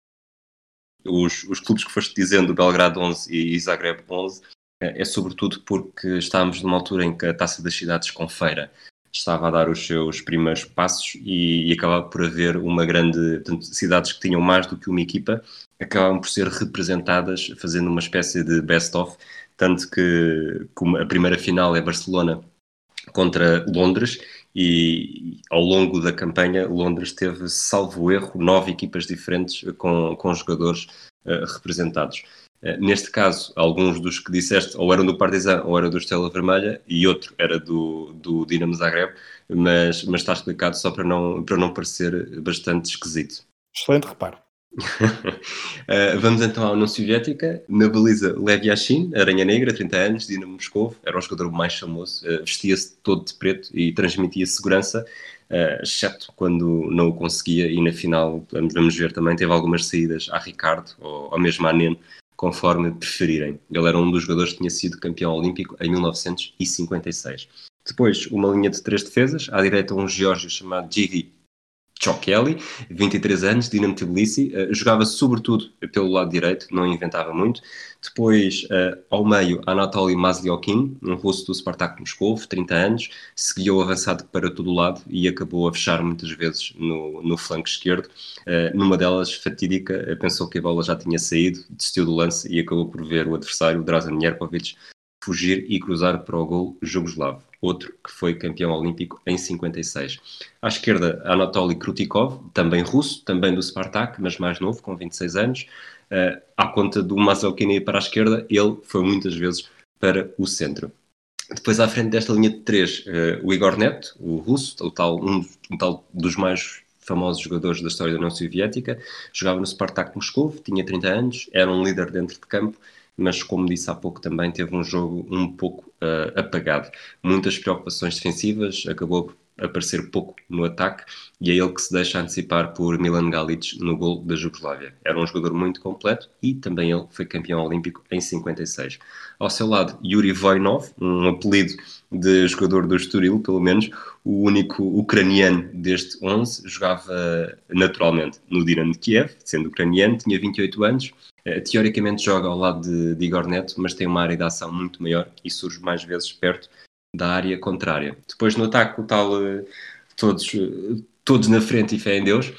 Os, os clubes que foste dizendo, Belgrado 11 e Zagreb 11, é, é sobretudo porque estávamos numa altura em que a taça das cidades com feira estava a dar os seus primeiros passos e, e acabava por haver uma grande. Portanto, cidades que tinham mais do que uma equipa acabavam por ser representadas fazendo uma espécie de best-of. Tanto que a primeira final é Barcelona contra Londres e ao longo da campanha Londres teve, salvo erro, nove equipas diferentes com, com jogadores uh, representados. Eh, neste caso, alguns dos que disseste ou eram do Partizan ou eram do Estrela Vermelha e outro era do, do Dinamo Zagreb, mas, mas está explicado só para não, para não parecer bastante esquisito. Excelente reparo. uh, (laughs) vamos então à União Soviética. Na baliza, Lev Yashin, Aranha Negra, 30 anos, Dinamo Moscou, era o jogador mais famoso, uh, vestia-se todo de preto e transmitia segurança, uh, exceto quando não o conseguia. E na final, vamos, vamos ver também, teve algumas saídas a Ricardo ou, ou mesmo a Neno, conforme preferirem. Ele era um dos jogadores que tinha sido campeão olímpico em 1956. Depois, uma linha de três defesas, à direita um geórgio chamado Gigi Chokeli, 23 anos, Dinamo Tbilisi, uh, jogava sobretudo pelo lado direito, não inventava muito. Depois, uh, ao meio, Anatoly Masliokin, um russo do Spartak Moscou, 30 anos, seguiu avançado para todo o lado e acabou a fechar muitas vezes no, no flanco esquerdo. Uh, numa delas, fatídica, pensou que a bola já tinha saído, desistiu do lance e acabou por ver o adversário, Drazen Jerkovic, fugir e cruzar para o gol jugoslavo outro que foi campeão olímpico em 56. À esquerda, Anatoly Krutikov, também russo, também do Spartak, mas mais novo, com 26 anos. Uh, à conta do Mazalkini para a esquerda, ele foi muitas vezes para o centro. Depois, à frente desta linha de três, uh, o Igor Neto, o russo, o tal, um, um tal dos mais famosos jogadores da história da União Soviética, jogava no Spartak Moscou, tinha 30 anos, era um líder dentro de campo mas como disse há pouco também teve um jogo um pouco uh, apagado. Muitas preocupações defensivas, acabou aparecer pouco no ataque e é ele que se deixa antecipar por Milan Galic no gol da Jugoslávia. Era um jogador muito completo e também ele foi campeão olímpico em 56. Ao seu lado, Yuri Voinov, um apelido de jogador do Estoril, pelo menos, o único ucraniano deste 11, jogava naturalmente no Dinamo de Kiev, sendo ucraniano, tinha 28 anos, eh, teoricamente joga ao lado de, de Igor Neto, mas tem uma área de ação muito maior e surge mais vezes perto da área contrária. Depois no ataque, o tal eh, todos, eh, todos na frente e fé em Deus.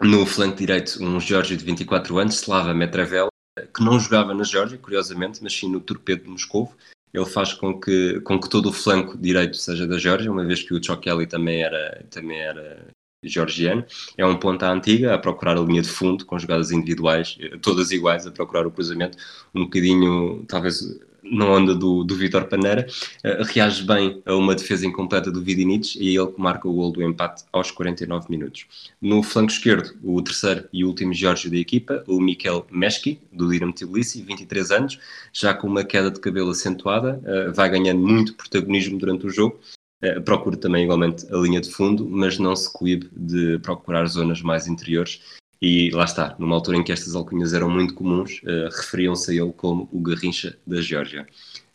No flanco direito, um Jorge de 24 anos, Slava Metravel, que não jogava na Geórgia, curiosamente, mas sim no Torpedo de Moscou. Ele faz com que, com que todo o flanco direito seja da Geórgia, uma vez que o Chokeli também era, também era georgiano. É um ponta antiga a procurar a linha de fundo, com jogadas individuais, eh, todas iguais, a procurar o cruzamento, um bocadinho, talvez na onda do, do Vitor Paneira, uh, reage bem a uma defesa incompleta do Vidinic e é ele que marca o gol do empate aos 49 minutos. No flanco esquerdo, o terceiro e último Jorge da equipa, o Mikel Meschki, do Dinamo Tbilisi, 23 anos, já com uma queda de cabelo acentuada, uh, vai ganhando muito protagonismo durante o jogo, Uh, procura também igualmente a linha de fundo, mas não se coíbe de procurar zonas mais interiores e lá está, numa altura em que estas alcunhas eram muito comuns, uh, referiam-se a ele como o Garrincha da Geórgia.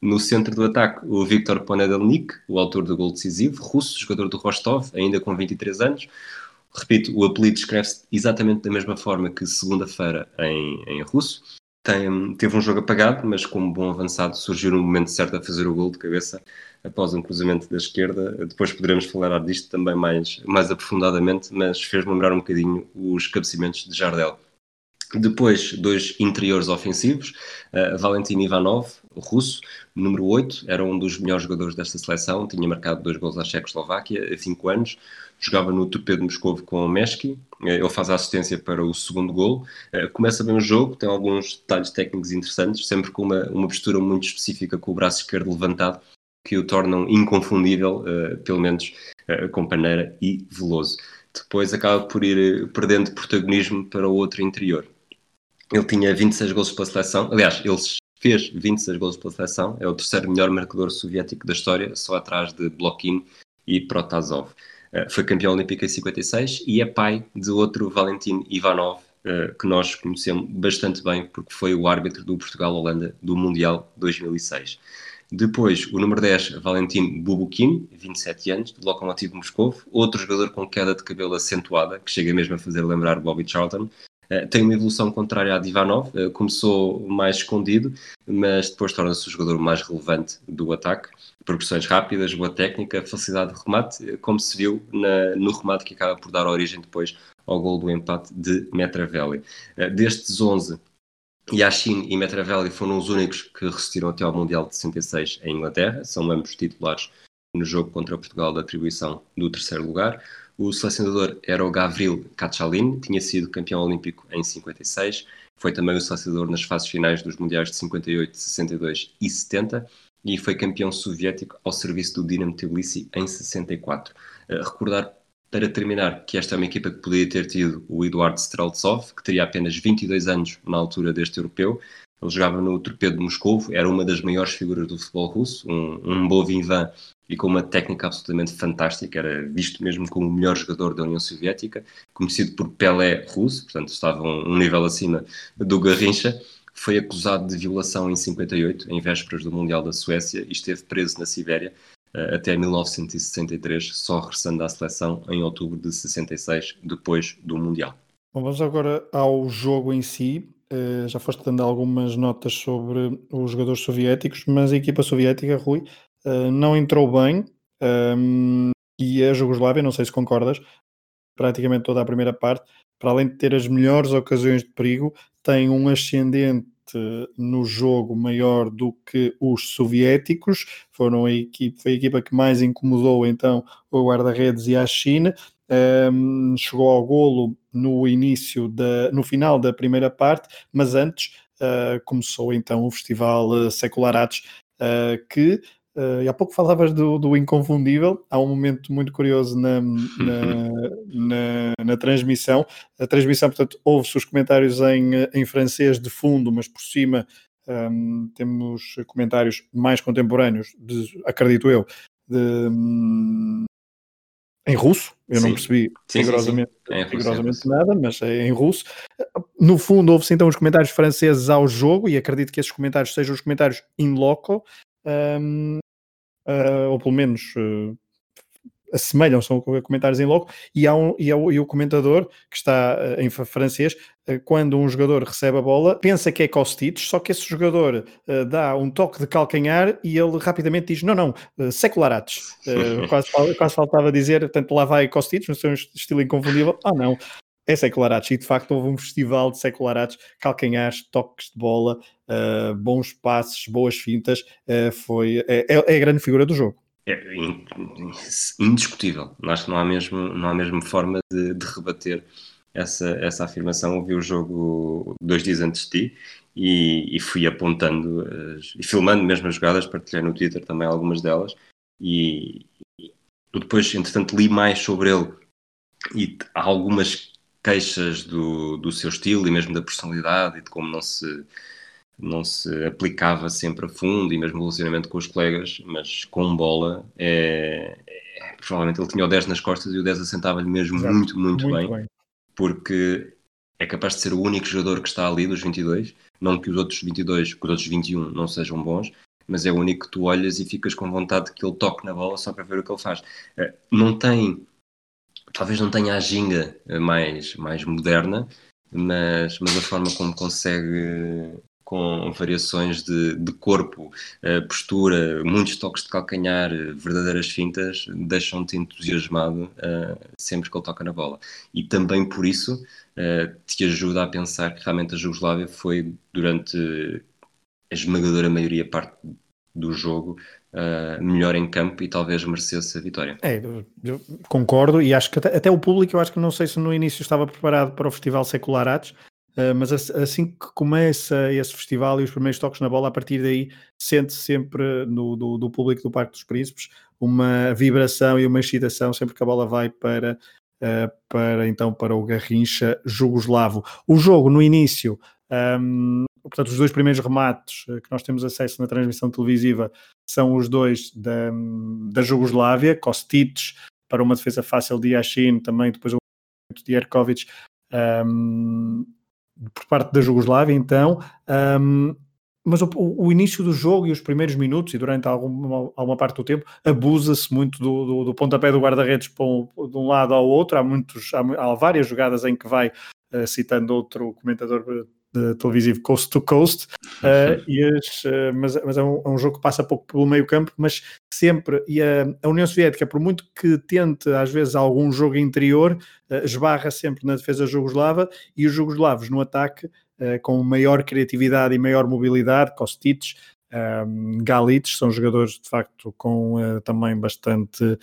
No centro do ataque, o Viktor Ponedelnik, o autor do gol decisivo, russo, jogador do Rostov, ainda com 23 anos. Repito, o apelido escreve-se exatamente da mesma forma que segunda-feira em, em russo. Tem, teve um jogo apagado, mas como bom avançado surgiu no momento certo a fazer o gol de cabeça após um cruzamento da esquerda. Depois poderemos falar disto também mais, mais aprofundadamente, mas fez-me lembrar um bocadinho os cabeceamentos de Jardel. Depois, dois interiores ofensivos, uh, Valentin Ivanov, russo, número 8, era um dos melhores jogadores desta seleção, tinha marcado dois gols à Checoslováquia há 5 anos, jogava no Torpedo Moscovo com o Meschki, uh, ele faz a assistência para o segundo gol, uh, começa bem o jogo, tem alguns detalhes técnicos interessantes, sempre com uma, uma postura muito específica com o braço esquerdo levantado, que o tornam inconfundível, pelo menos com Paneira e Veloso. Depois acaba por ir perdendo protagonismo para o outro interior. Ele tinha 26 gols pela seleção, aliás, ele fez 26 gols pela seleção, é o terceiro melhor marcador soviético da história, só atrás de Blokin e Protasov. foi campeão olímpico em 56 e é pai de outro Valentin Ivanov, que nós conhecemos bastante bem porque foi o árbitro do Portugal-Holanda do Mundial 2006. Depois, o número 10, Valentin Bubukin, 27 anos, de Lokomotiv Moscou, outro jogador com queda de cabelo acentuada, que chega mesmo a fazer lembrar Bobby Charlton. Uh, tem uma evolução contrária à de Ivanov, uh, começou mais escondido, mas depois torna-se o jogador mais relevante do ataque. Progressões rápidas, boa técnica, facilidade de remate, uh, como se viu na, no remate que acaba por dar origem depois ao gol do empate de Metravelli. destes 11, Yashin e Metravelli foram os únicos que resistiram até ao Mundial de 66 em Inglaterra, são ambos titulares no jogo contra Portugal da atribuição do terceiro lugar. O selecionador era o Gavril Kachalin, tinha sido campeão olímpico em 56, foi também o selecionador nas fases finais dos Mundiais de 58, 62 e 70 e foi campeão soviético ao serviço do Dinamo Tbilisi em 64. Uh, recordar para terminar, que esta é uma equipa que poderia ter tido o Eduardo Streltsov, que teria apenas 22 anos na altura deste europeu. Ele jogava no Torpedo de Moscou, era uma das maiores figuras do futebol russo, um, um bom e com uma técnica absolutamente fantástica, era visto mesmo como o melhor jogador da União Soviética, conhecido por Pelé russo, portanto estava um, um nível acima do Garrincha. Foi acusado de violação em 58, em vésperas do Mundial da Suécia, e esteve preso na Sibéria eh, até 1963, só regressando à seleção em outubro de 66, depois do Mundial. Bom, vamos agora ao jogo em si. Uh, já foste dando algumas notas sobre os jogadores soviéticos, mas a equipa soviética, Rui, uh, não entrou bem um, e a Jugoslávia, não sei se concordas, praticamente toda a primeira parte, para além de ter as melhores ocasiões de perigo, tem um ascendente no jogo maior do que os soviéticos, foram a equipa, foi a equipa que mais incomodou então o guarda-redes e a China. Um, chegou ao golo no início da, no final da primeira parte, mas antes uh, começou então o festival uh, Secularates, uh, que Uh, há pouco falavas do, do, inconfundível, há um momento muito curioso na, na, (laughs) na, na transmissão. A transmissão, portanto, ouve-se os comentários em, em francês de fundo, mas por cima um, temos comentários mais contemporâneos, de, acredito eu, de, em russo, eu sim. não percebi sim, rigorosamente, sim, é rigorosamente nada, mas é em russo. No fundo, houve-se então os comentários franceses ao jogo, e acredito que esses comentários sejam os comentários in loco, um, uh, ah, ou pelo menos uh, assemelham, são comentários em loco, e, há um, e, há, e o comentador, que está uh, em francês, uh, quando um jogador recebe a bola, pensa que é Costitos, só que esse jogador uh, dá um toque de calcanhar e ele rapidamente diz, não, não, uh, secularates. (laughs) quase, quase faltava dizer, portanto, lá vai Costitos, no seu estilo inconfundível, ah não, é secularates, e de facto houve um festival de secularates, calcanhares, toques de bola, bons passes, boas fintas, foi, é, é, é a grande figura do jogo. É indiscutível. Acho que não há mesmo, não há mesmo forma de, de rebater essa, essa afirmação. Ouvi o jogo dois dias antes de ti e, e fui apontando as, e filmando mesmo as jogadas, partilhei no Twitter também algumas delas. E, e depois, entretanto, li mais sobre ele e há algumas queixas do, do seu estilo e mesmo da personalidade e de como não se não se aplicava sempre a fundo e mesmo relacionamento com os colegas, mas com bola, é, é, provavelmente ele tinha o 10 nas costas e o 10 assentava-lhe mesmo Exato. muito, muito, muito bem, bem, porque é capaz de ser o único jogador que está ali dos 22, não que os outros 22, que os outros 21 não sejam bons, mas é o único que tu olhas e ficas com vontade que ele toque na bola só para ver o que ele faz. É, não tem, talvez não tenha a ginga mais, mais moderna, mas, mas a forma como consegue com variações de, de corpo, uh, postura, muitos toques de calcanhar, verdadeiras fintas, deixam-te entusiasmado uh, sempre que ele toca na bola. E também por isso uh, te ajuda a pensar que realmente a Jugoslávia foi, durante a esmagadora maioria parte do jogo, Uh, melhor em campo e talvez merecesse a vitória. É, eu concordo e acho que até, até, o público, eu acho que não sei se no início estava preparado para o Festival Secular Artes, Uh, mas assim que começa esse festival e os primeiros toques na bola, a partir daí sente -se sempre no, do, do, público do Parque dos Príncipes uma vibração e uma excitação sempre que a bola vai para, uh, para então para o Garrincha jugoslavo. O jogo no início, um, portanto, os dois primeiros remates eh, que nós temos acesso na transmissão televisiva são os dois da, da Jugoslávia, Kostic para uma defesa fácil de Yashin, também depois o de Erkovic um, por parte da Jugoslávia, então. Um, mas o, o, início do jogo e os primeiros minutos, e durante alguma, alguma parte do tempo, abusa-se muito do, do, do, pontapé do guarda-redes um, de um lado ao outro. Há, muitos, há, há várias jogadas em que vai, uh, citando outro comentador televisivo Coast to Coast, uh, e as, uh, mas, mas é, um, é, um, jogo que passa pouco pelo meio campo, mas sempre, e a, a, União Soviética, por muito que tente às vezes algum jogo interior, uh, esbarra sempre na defesa jugoslava, e os jugoslavos no ataque, com maior criatividade e maior mobilidade, Kostic, um, Galites, são jogadores de facto com também bastante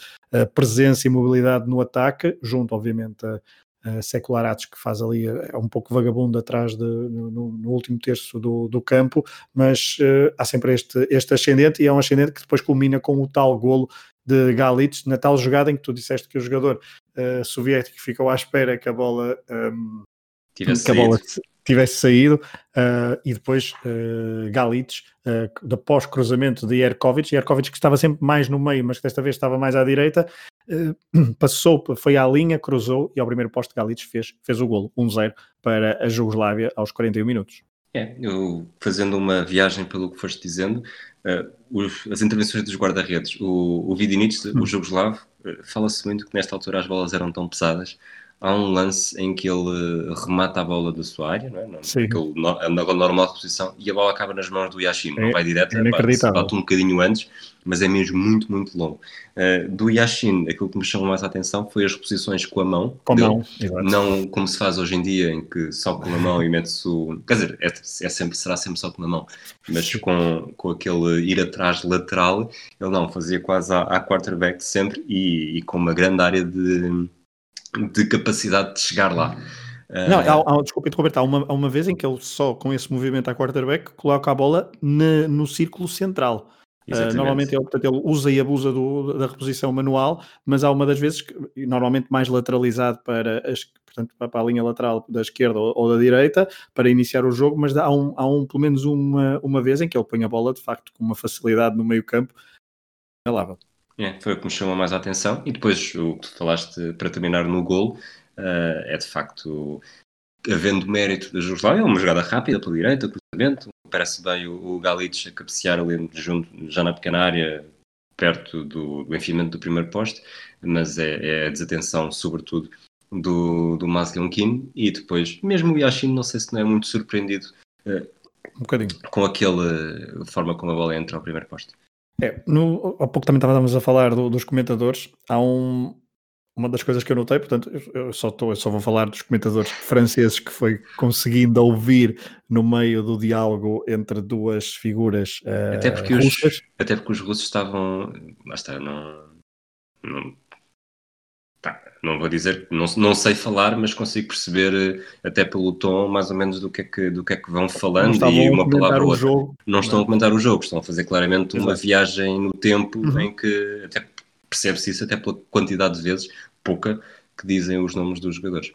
presença e mobilidade no ataque, junto obviamente a uh, Secularatos, que faz ali, eh, é um pouco vagabundo atrás de, no, no último terço do, do campo, mas uh, há sempre este, este ascendente e é um ascendente que depois culmina com o tal golo de Galitz, na tal jogada em que tu disseste que o jogador uh, soviético ficou à espera que a bola, um, ehm, que a bola tivesse saído uh, e depois uh, Galitz, uh, de pós-cruzamento de Erkovic, Erkovic que estava sempre mais no meio, mas que desta vez estava mais à direita, uh, (clears throat) passou, foi à linha, cruzou e ao primeiro posto Galitz fez, fez o golo, 1-0 para a Jugoslávia aos 41 minutos. É, eu fazendo uma viagem pelo que foste dizendo, os, as intervenções dos guarda-redes, o, o Vidinic, hum. o jugoslavo, fala-se muito que nesta altura as bolas eram tão pesadas há um lance em que ele remata a bola da sua área, não é? Na normal posição, e a bola acaba nas mãos do Yashin, é, não vai direto, é bate, bate um bocadinho antes, mas é mesmo muito, muito longo. Uh, do Yashin, aquilo que me chamou mais a atenção foi as posições com a mão, com dele, mão não como se faz hoje em dia, em que só com a mão e mete-se o. Quer dizer, é, é, sempre, será sempre só com a mão, mas com, com aquele ir atrás lateral, ele não, fazia quase à, à quarterback sempre e, e com uma grande área de de capacidade de chegar lá. Não, há, há, desculpa interromper, há uma, há uma vez em que ele só com esse movimento à quarterback coloca a bola na, no círculo central. Uh, normalmente ele, portanto, ele usa e abusa do, da reposição manual, mas há uma das vezes, que, normalmente mais lateralizado para, as, portanto, para a linha lateral da esquerda ou, ou, da direita, para iniciar o jogo, mas há, um, há um, pelo menos uma, uma vez em que ele põe a bola de facto com uma facilidade no meio campo. Lá, É, foi o que me chamou mais a atenção. E depois o que tu falaste para terminar no gol uh, é de facto havendo mérito da Jugoslávia, é uma jogada rápida pela direita, cruzamento, parece bem o, o Galic a cabecear ali junto, já na pequena área, perto do, do enfiamento do primeiro poste, mas é, é a desatenção, sobretudo, do, do Mazlionkin e depois, mesmo o Yashin, não sei se não é muito surpreendido uh, um bocadinho. com aquela forma como a bola entra ao primeiro poste. É, no, há pouco também estávamos a falar do, dos comentadores. Há um, uma das coisas que eu notei, portanto, eu só, tô, eu só vou falar dos comentadores franceses que foi conseguindo ouvir no meio do diálogo entre duas figuras uh, até porque russas. Os, até porque os russos estavam. Lá está, não. não não vou dizer, não, não sei falar, mas consigo perceber eh, até pelo tom mais ou menos do que é que, do que, é que vão falando e uma palavra ou outra. Jogo, não estão não. a comentar o jogo, estão a fazer claramente Exato. uma viagem no tempo uhum. em que até percebe-se isso até pela quantidade de vezes, pouca, que dizem os nomes dos jogadores.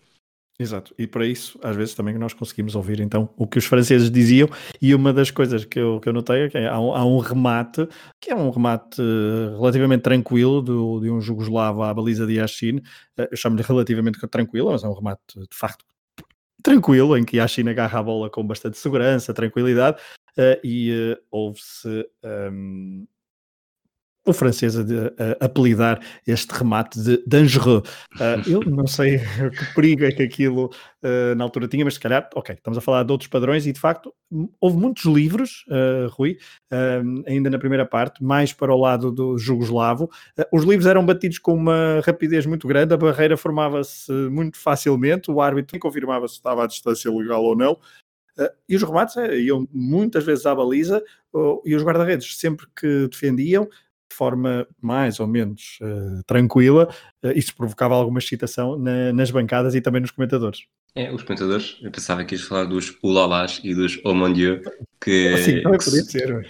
Exato, e para isso, às vezes, também nós conseguimos ouvir então o que os franceses diziam. E uma das coisas que eu, que eu notei é que há um, há um remate, que é um remate eh, relativamente tranquilo do, de um jugoslavo à baliza de Yashin. Eh, eu chamo-lhe relativamente tranquilo, mas é um remate de facto tranquilo, em que Yashin agarra a bola com bastante segurança, tranquilidade, uh, e uh, ouve-se. Um, o francês a, a, apelidar este remate de Dangereux. Uh, (laughs) eu não sei (laughs) que perigo é que aquilo uh, na altura tinha, mas se calhar, ok, estamos a falar de outros padrões e de facto houve muitos livros, uh, Rui, ainda na primeira parte, mais para o lado do jugoslavo. os livros eram batidos com uma rapidez muito grande, a barreira formava-se muito facilmente, o árbitro confirmava se estava à distância legal ou não. e os remates iam muitas vezes à baliza, e os guarda-redes sempre que defendiam de forma mais ou menos uh, tranquila, uh, isso provocava alguma excitação na, nas bancadas e também nos comentadores. É, os comentadores, eu pensava que ias falar dos ulalás e dos oh mon Dieu, que, (laughs) que, ser,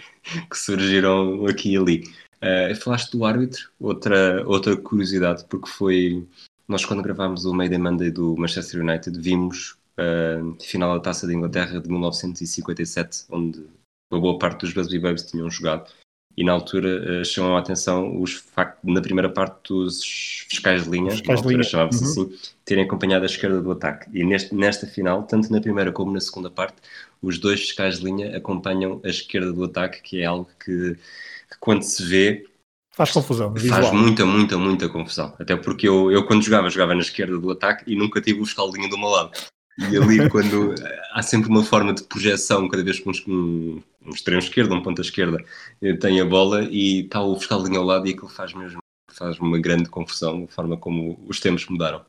que surgiram aqui e ali. Uh, falaste do árbitro, outra, outra curiosidade, porque foi. Nós, quando gravámos o Mayday Monday do Manchester United, vimos a uh, final da taça da Inglaterra de 1957, onde uma boa parte dos Busby Babes tinham jogado e na altura uh, chamou a atenção os factos, na primeira parte, dos fiscais de linha, fiscais na altura chamava-se uhum. assim, terem acompanhado a esquerda do ataque. E neste, nesta final, tanto na primeira como na segunda parte, os dois fiscais de linha acompanham a esquerda do ataque, que é algo que, que quando se vê. Faz confusão. Visual. Faz muita, muita, muita confusão. Até porque eu, eu, quando jogava, jogava na esquerda do ataque e nunca tive o fiscal de linha do meu lado. E ali, (laughs) quando há sempre uma forma de projeção, cada vez que um, um extremo esquerdo, um ponta esquerda eh, tem a bola e está o fiscal ao lado e aquilo faz mesmo faz uma grande confusão, a forma como os tempos mudaram.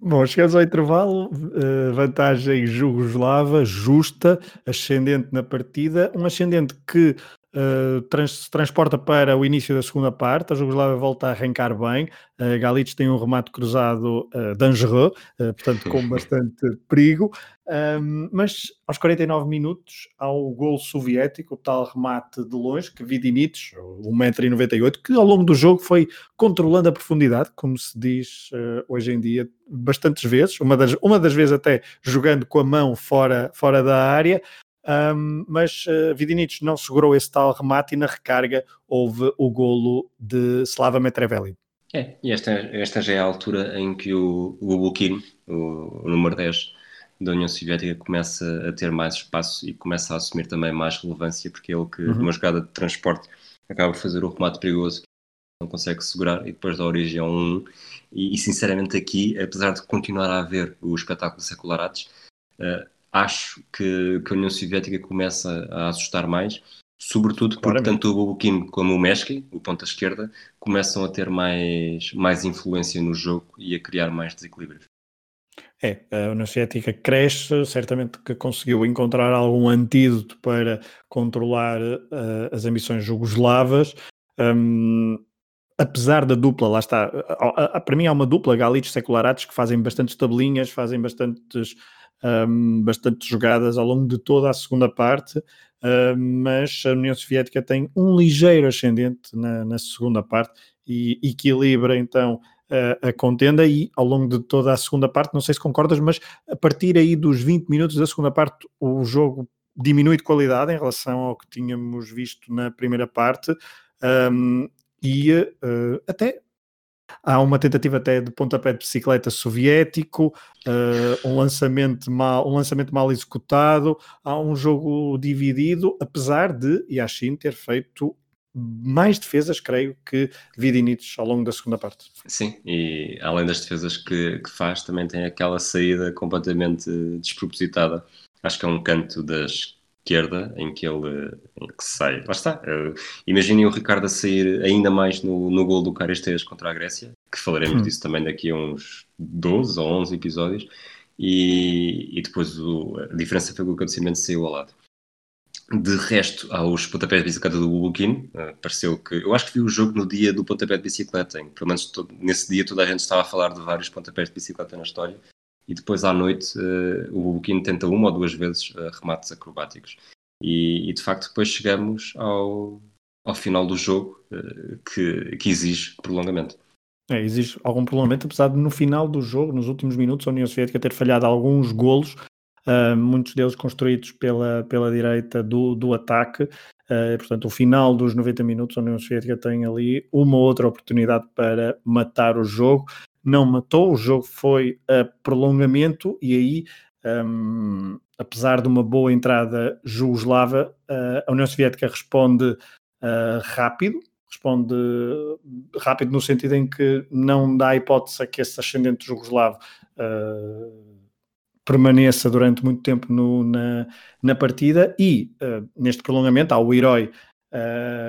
Bom, chegamos ao intervalo, eh, vantagem jugoslava, justa, ascendente na partida, um ascendente que uh, trans, transporta para o início da segunda parte, a Jugoslávia volta a arrancar bem, uh, Galitos tem um remate cruzado uh, dangereux, uh, portanto com bastante perigo, um, mas aos 49 minutos há o gol soviético, o tal remate de longe, que Vidinic, 1,98m, que ao longo do jogo foi controlando a profundidade, como se diz hoje em dia, bastantes vezes, uma das, uma das vezes até jogando com a mão fora, fora da área, um, mas uh, Vidinic não segurou esse tal remate e na recarga houve o golo de Slava Metrevelli. É, e esta, esta já é a altura em que o, o Bukin, o, o número 10 da União Soviética, começa a ter mais espaço e começa a assumir também mais relevância, porque é ele que, uhum. numa jogada de transporte, acaba por fazer o remate perigoso, não consegue segurar e depois dá origem a um 1. E, e, sinceramente, aqui, apesar de continuar a haver o espetáculo secularates, uh, acho que, que, a União Soviética começa a assustar mais, sobretudo porque Claramente. tanto o Bobukin como o Mesky, o ponta esquerda, começam a ter mais, mais influência no jogo e a criar mais desequilíbrios. É, a União Soviética cresce, certamente que conseguiu encontrar algum antídoto para controlar uh, as ambições jugoslavas. Um, apesar da dupla, lá está, para mim há uma dupla, Galitos Secularatos, que fazem bastantes tabelinhas, fazem bastantes um, bastante jogadas ao longo de toda a segunda parte, uh, mas a União Soviética tem um ligeiro ascendente na, na segunda parte e equilibra então a, contenda e ao longo de toda a segunda parte, não sei se concordas, mas a partir aí dos 20 minutos da segunda parte o jogo diminui de qualidade em relação ao que tínhamos visto na primeira parte um, e uh, até há uma tentativa até de pontapé de bicicleta soviético, uh, um, lançamento mal, um lançamento mal executado, há um jogo dividido, apesar de Yashin ter feito mais defesas, creio, que Vidinic ao longo da segunda parte. Sim, e além das defesas que, que faz, também tem aquela saída completamente despropositada. Acho que é um canto da esquerda em que ele em que sai. Lá está. Uh, imaginem o Ricardo a sair ainda mais no, no gol do Caresteias contra a Grécia, que falaremos hum. disso também daqui a uns 12 ou 11 episódios. E, e depois o, a diferença foi que o cabeceamento saiu ao lado. De resto, aos pontapés de bicicleta do Bubukin, uh, pareceu que. Eu acho que vi o jogo no dia do pontapé de bicicleta, em pelo menos todo, nesse dia toda a gente estava a falar de vários pontapés de bicicleta na história, e depois à noite uh, o Bubukin tenta uma ou duas vezes uh, remates acrobáticos. E, e, de facto, depois chegamos ao, ao final do jogo que, que exige prolongamento. É, exige algum prolongamento, apesar de no final do jogo, nos últimos minutos, a União Soviética ter falhado alguns golos uh, muitos deles construídos pela, pela direita do, do ataque. Uh, portanto, o final dos 90 minutos, a União Soviética tem ali uma outra oportunidade para matar o jogo. Não matou, o jogo foi a prolongamento e aí, um, apesar de uma boa entrada jugoslava, a União Soviética responde uh, rápido, responde rápido no sentido em que não dá hipótese a que esse ascendente jugoslavo uh, permaneça durante muito tempo no, na, na partida e uh, neste prolongamento há o herói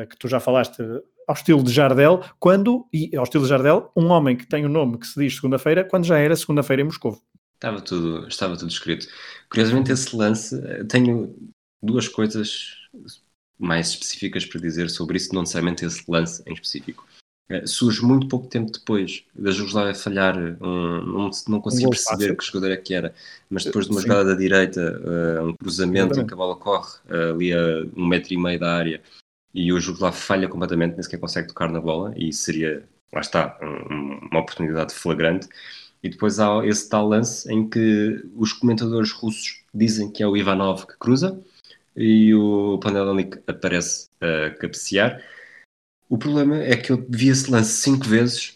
que tu já falaste ao estilo de Jardel, quando, e ao estilo de Jardel, um homem que tem o um nome que se diz segunda-feira, quando já era segunda-feira em Moscou. Estava tudo, estava tudo escrito. Curiosamente, esse lance, eh, tenho duas coisas mais específicas para dizer sobre isso, não necessariamente esse lance em específico. Eh, surge muito pouco tempo depois da Jugoslávia falhar, um, não, não consigo um perceber fácil. que jogador é que era, mas depois de uma Sim. jogada da direita, uh, um cruzamento em que a bola corre uh, ali a um metro e meio da área e o Jugoslávio falha completamente, nem sequer consegue tocar na bola e seria, lá está, um, uma oportunidade flagrante. E depois há esse tal lance em que os comentadores russos dizem que é o Ivanov que cruza e o Panelnik aparece a cabecear o problema é que eu vi esse lance cinco vezes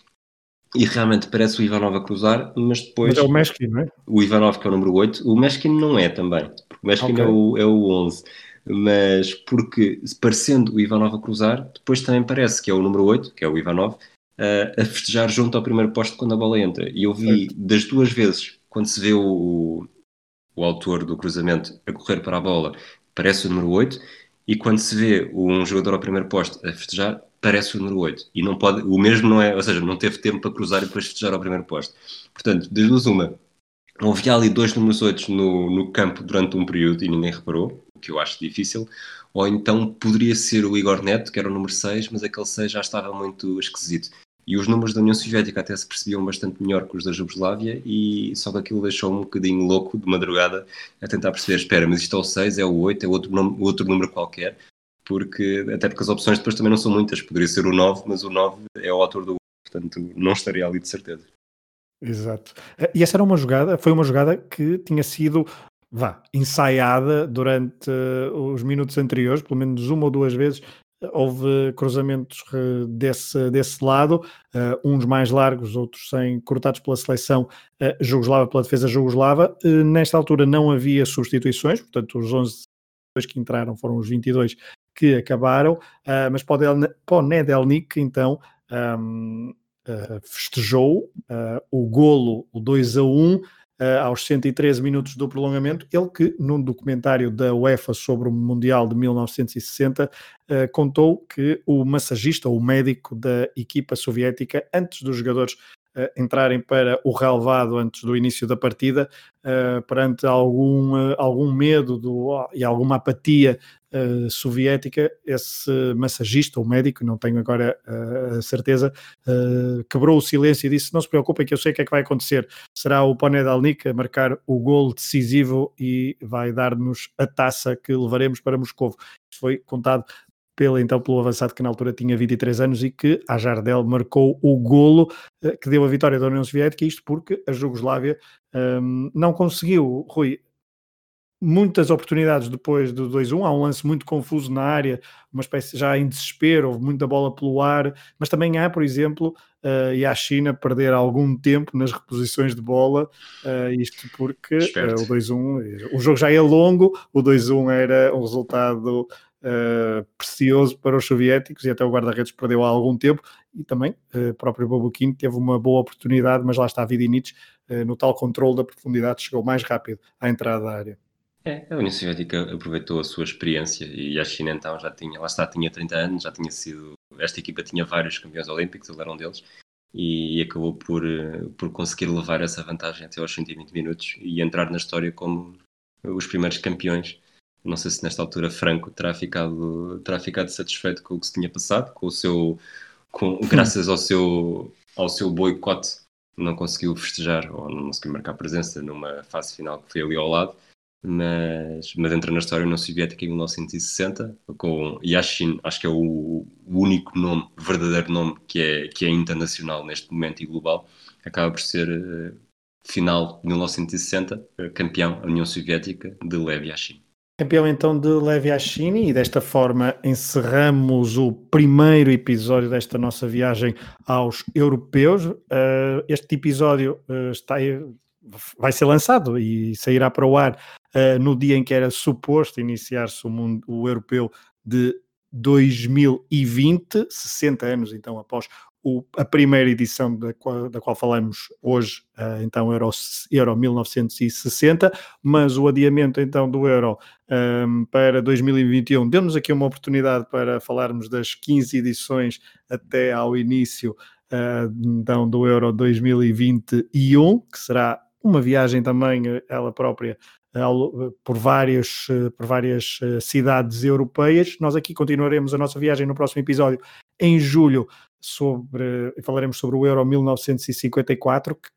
e realmente parece o Ivanov a cruzar, mas depois. Mas é o Meskin, não é? O Ivanov, que é o número 8, o Meskin não é também, porque o Meskin okay. é, o, é o 11. Mas porque, parecendo o Ivanov a cruzar, depois também parece que é o número 8, que é o Ivanov, a, a festejar junto ao primeiro posto quando a bola entra. E eu vi certo. das duas vezes, quando se vê o, o autor do cruzamento a correr para a bola, parece o número 8, e quando se vê um jogador ao primeiro posto a festejar, parece o número 8. E não pode, o mesmo não é, ou seja, não teve tempo para cruzar e depois festejar ao primeiro posto. Portanto, das duas, uma, havia ali dois números 8 no, no campo durante um período e ninguém reparou, que eu acho difícil. Ou então poderia ser o Igor Neto, que era o número 6, mas aquele 6 já estava muito esquisito. E os números da União Soviética até se percebiam bastante melhor que os da Jugoslávia, e só que aquilo deixou um bocadinho louco de madrugada a tentar perceber: espera, mas isto é o 6, é o 8, é outro, outro número qualquer porque até porque as opções depois também não são muitas. Poderia ser o 9, mas o 9 é o autor do portanto não estaria ali de certeza. Exato. E essa era uma jogada, foi uma jogada que tinha sido vá, ensaiada durante uh, os minutos anteriores, pelo menos uma ou duas vezes houve cruzamentos uh, desse, desse lado, uh, uns mais largos, outros sem, cortados pela seleção uh, jugoslava, pela defesa jugoslava. nesta altura não havia substituições, portanto os 11 que entraram foram os 22 que acabaram, uh, mas Nedelnik, então, um, uh, festejou uh, o golo, o 2 a 1, aos 113 minutos do prolongamento, ele que, num documentário da UEFA sobre o Mundial de 1960, contou que o massagista, o médico da equipa soviética, antes dos jogadores entrarem para o relevado antes do início da partida, uh, perante algum, uh, algum medo do, e alguma apatia soviética, esse massagista, o médico, não tenho agora a certeza, quebrou o silêncio e disse: Não se preocupem, que eu sei o que é que vai acontecer. Será o Ponedalnik a marcar o gol decisivo e vai dar-nos a taça que levaremos para Moscou. Foi contado pela, então pelo avançado que na altura tinha 23 anos e que a Jardel marcou o golo eh, que deu a vitória da União Soviética, isto porque a Jugoslávia um, não conseguiu, Rui, muitas oportunidades depois do 2-1. Há um lance muito confuso na área, uma espécie já em desespero, houve muita bola pelo ar, mas também há, por exemplo, uh, e a China perder algum tempo nas reposições de bola, uh, isto porque uh, o 2-1, o jogo já é longo, o 2-1 era um resultado uh, precioso para os soviéticos e até o guarda-redes perdeu há algum tempo e também uh, o próprio Bobuquim teve uma boa oportunidade, mas lá está Vidinic uh, no tal controle da profundidade chegou mais rápido à entrada da área. É, a União Soviética aproveitou a sua experiência e a China então já tinha, lá está, tinha 30 anos, já tinha sido, esta equipa tinha vários campeões olímpicos, ele era um deles, e acabou por, por conseguir levar essa vantagem até aos 120 minutos e entrar na história como os primeiros campeões não sei se nesta altura Franco terá ficado, terá ficado satisfeito com o que se tinha passado, com o seu, com, graças ao seu, ao seu boicote, não conseguiu festejar ou não conseguiu marcar presença numa fase final que foi ali ao lado, mas, mas entra na história União Soviética em 1960 com Yashin, acho que é o, o, único nome, verdadeiro nome que é, que é internacional neste momento e global, acaba por ser uh, final de 1960, uh, campeão a União Soviética de Lev Yashin. Campeão então de Levi Ashini e desta forma encerramos o primeiro episódio desta nossa viagem aos europeus. Uh, este episódio uh, está, vai ser lançado e sairá para o ar uh, no dia em que era suposto iniciar-se o, o europeu de 2020, 60 anos então após o, a primeira edição da qual, da qual falamos hoje, uh, então Euro, Euro 1960, mas o adiamento então do Euro um, ehm, para 2021 deu-nos aqui uma oportunidade para falarmos das 15 edições até ao início uh, então do Euro 2021, que será uma viagem também eh, ela própria por várias, por várias cidades europeias. Nós aqui continuaremos a nossa viagem no próximo episódio em julho sobre, falaremos sobre o Euro 1954, que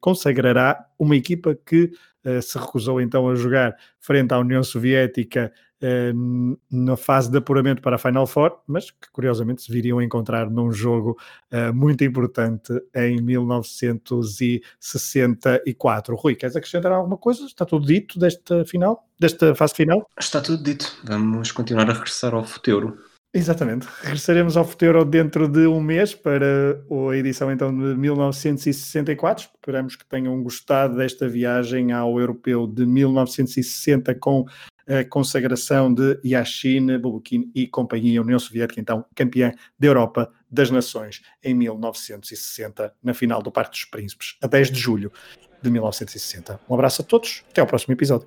consagrará uma equipa que uh, se recusou então a jogar frente à União Soviética uh, na fase de apuramento para a Final Four, mas que curiosamente se viriam a encontrar num jogo uh, muito importante em 1964. Rui, queres acrescentar alguma coisa? Está tudo dito desta final, desta fase final? Está tudo dito. Vamos continuar a regressar ao futuro. Exatamente. Regressaremos ao Futuro dentro de um mês para a edição então de 1964. Esperamos que tenham gostado desta viagem ao europeu de 1960 com a consagração de Yashin, Bobukin e companhia União Soviética, então campeã da Europa das Nações em 1960, na final do Parque dos Príncipes, a 10 de julho de 1960. Um abraço a todos, até ao próximo episódio.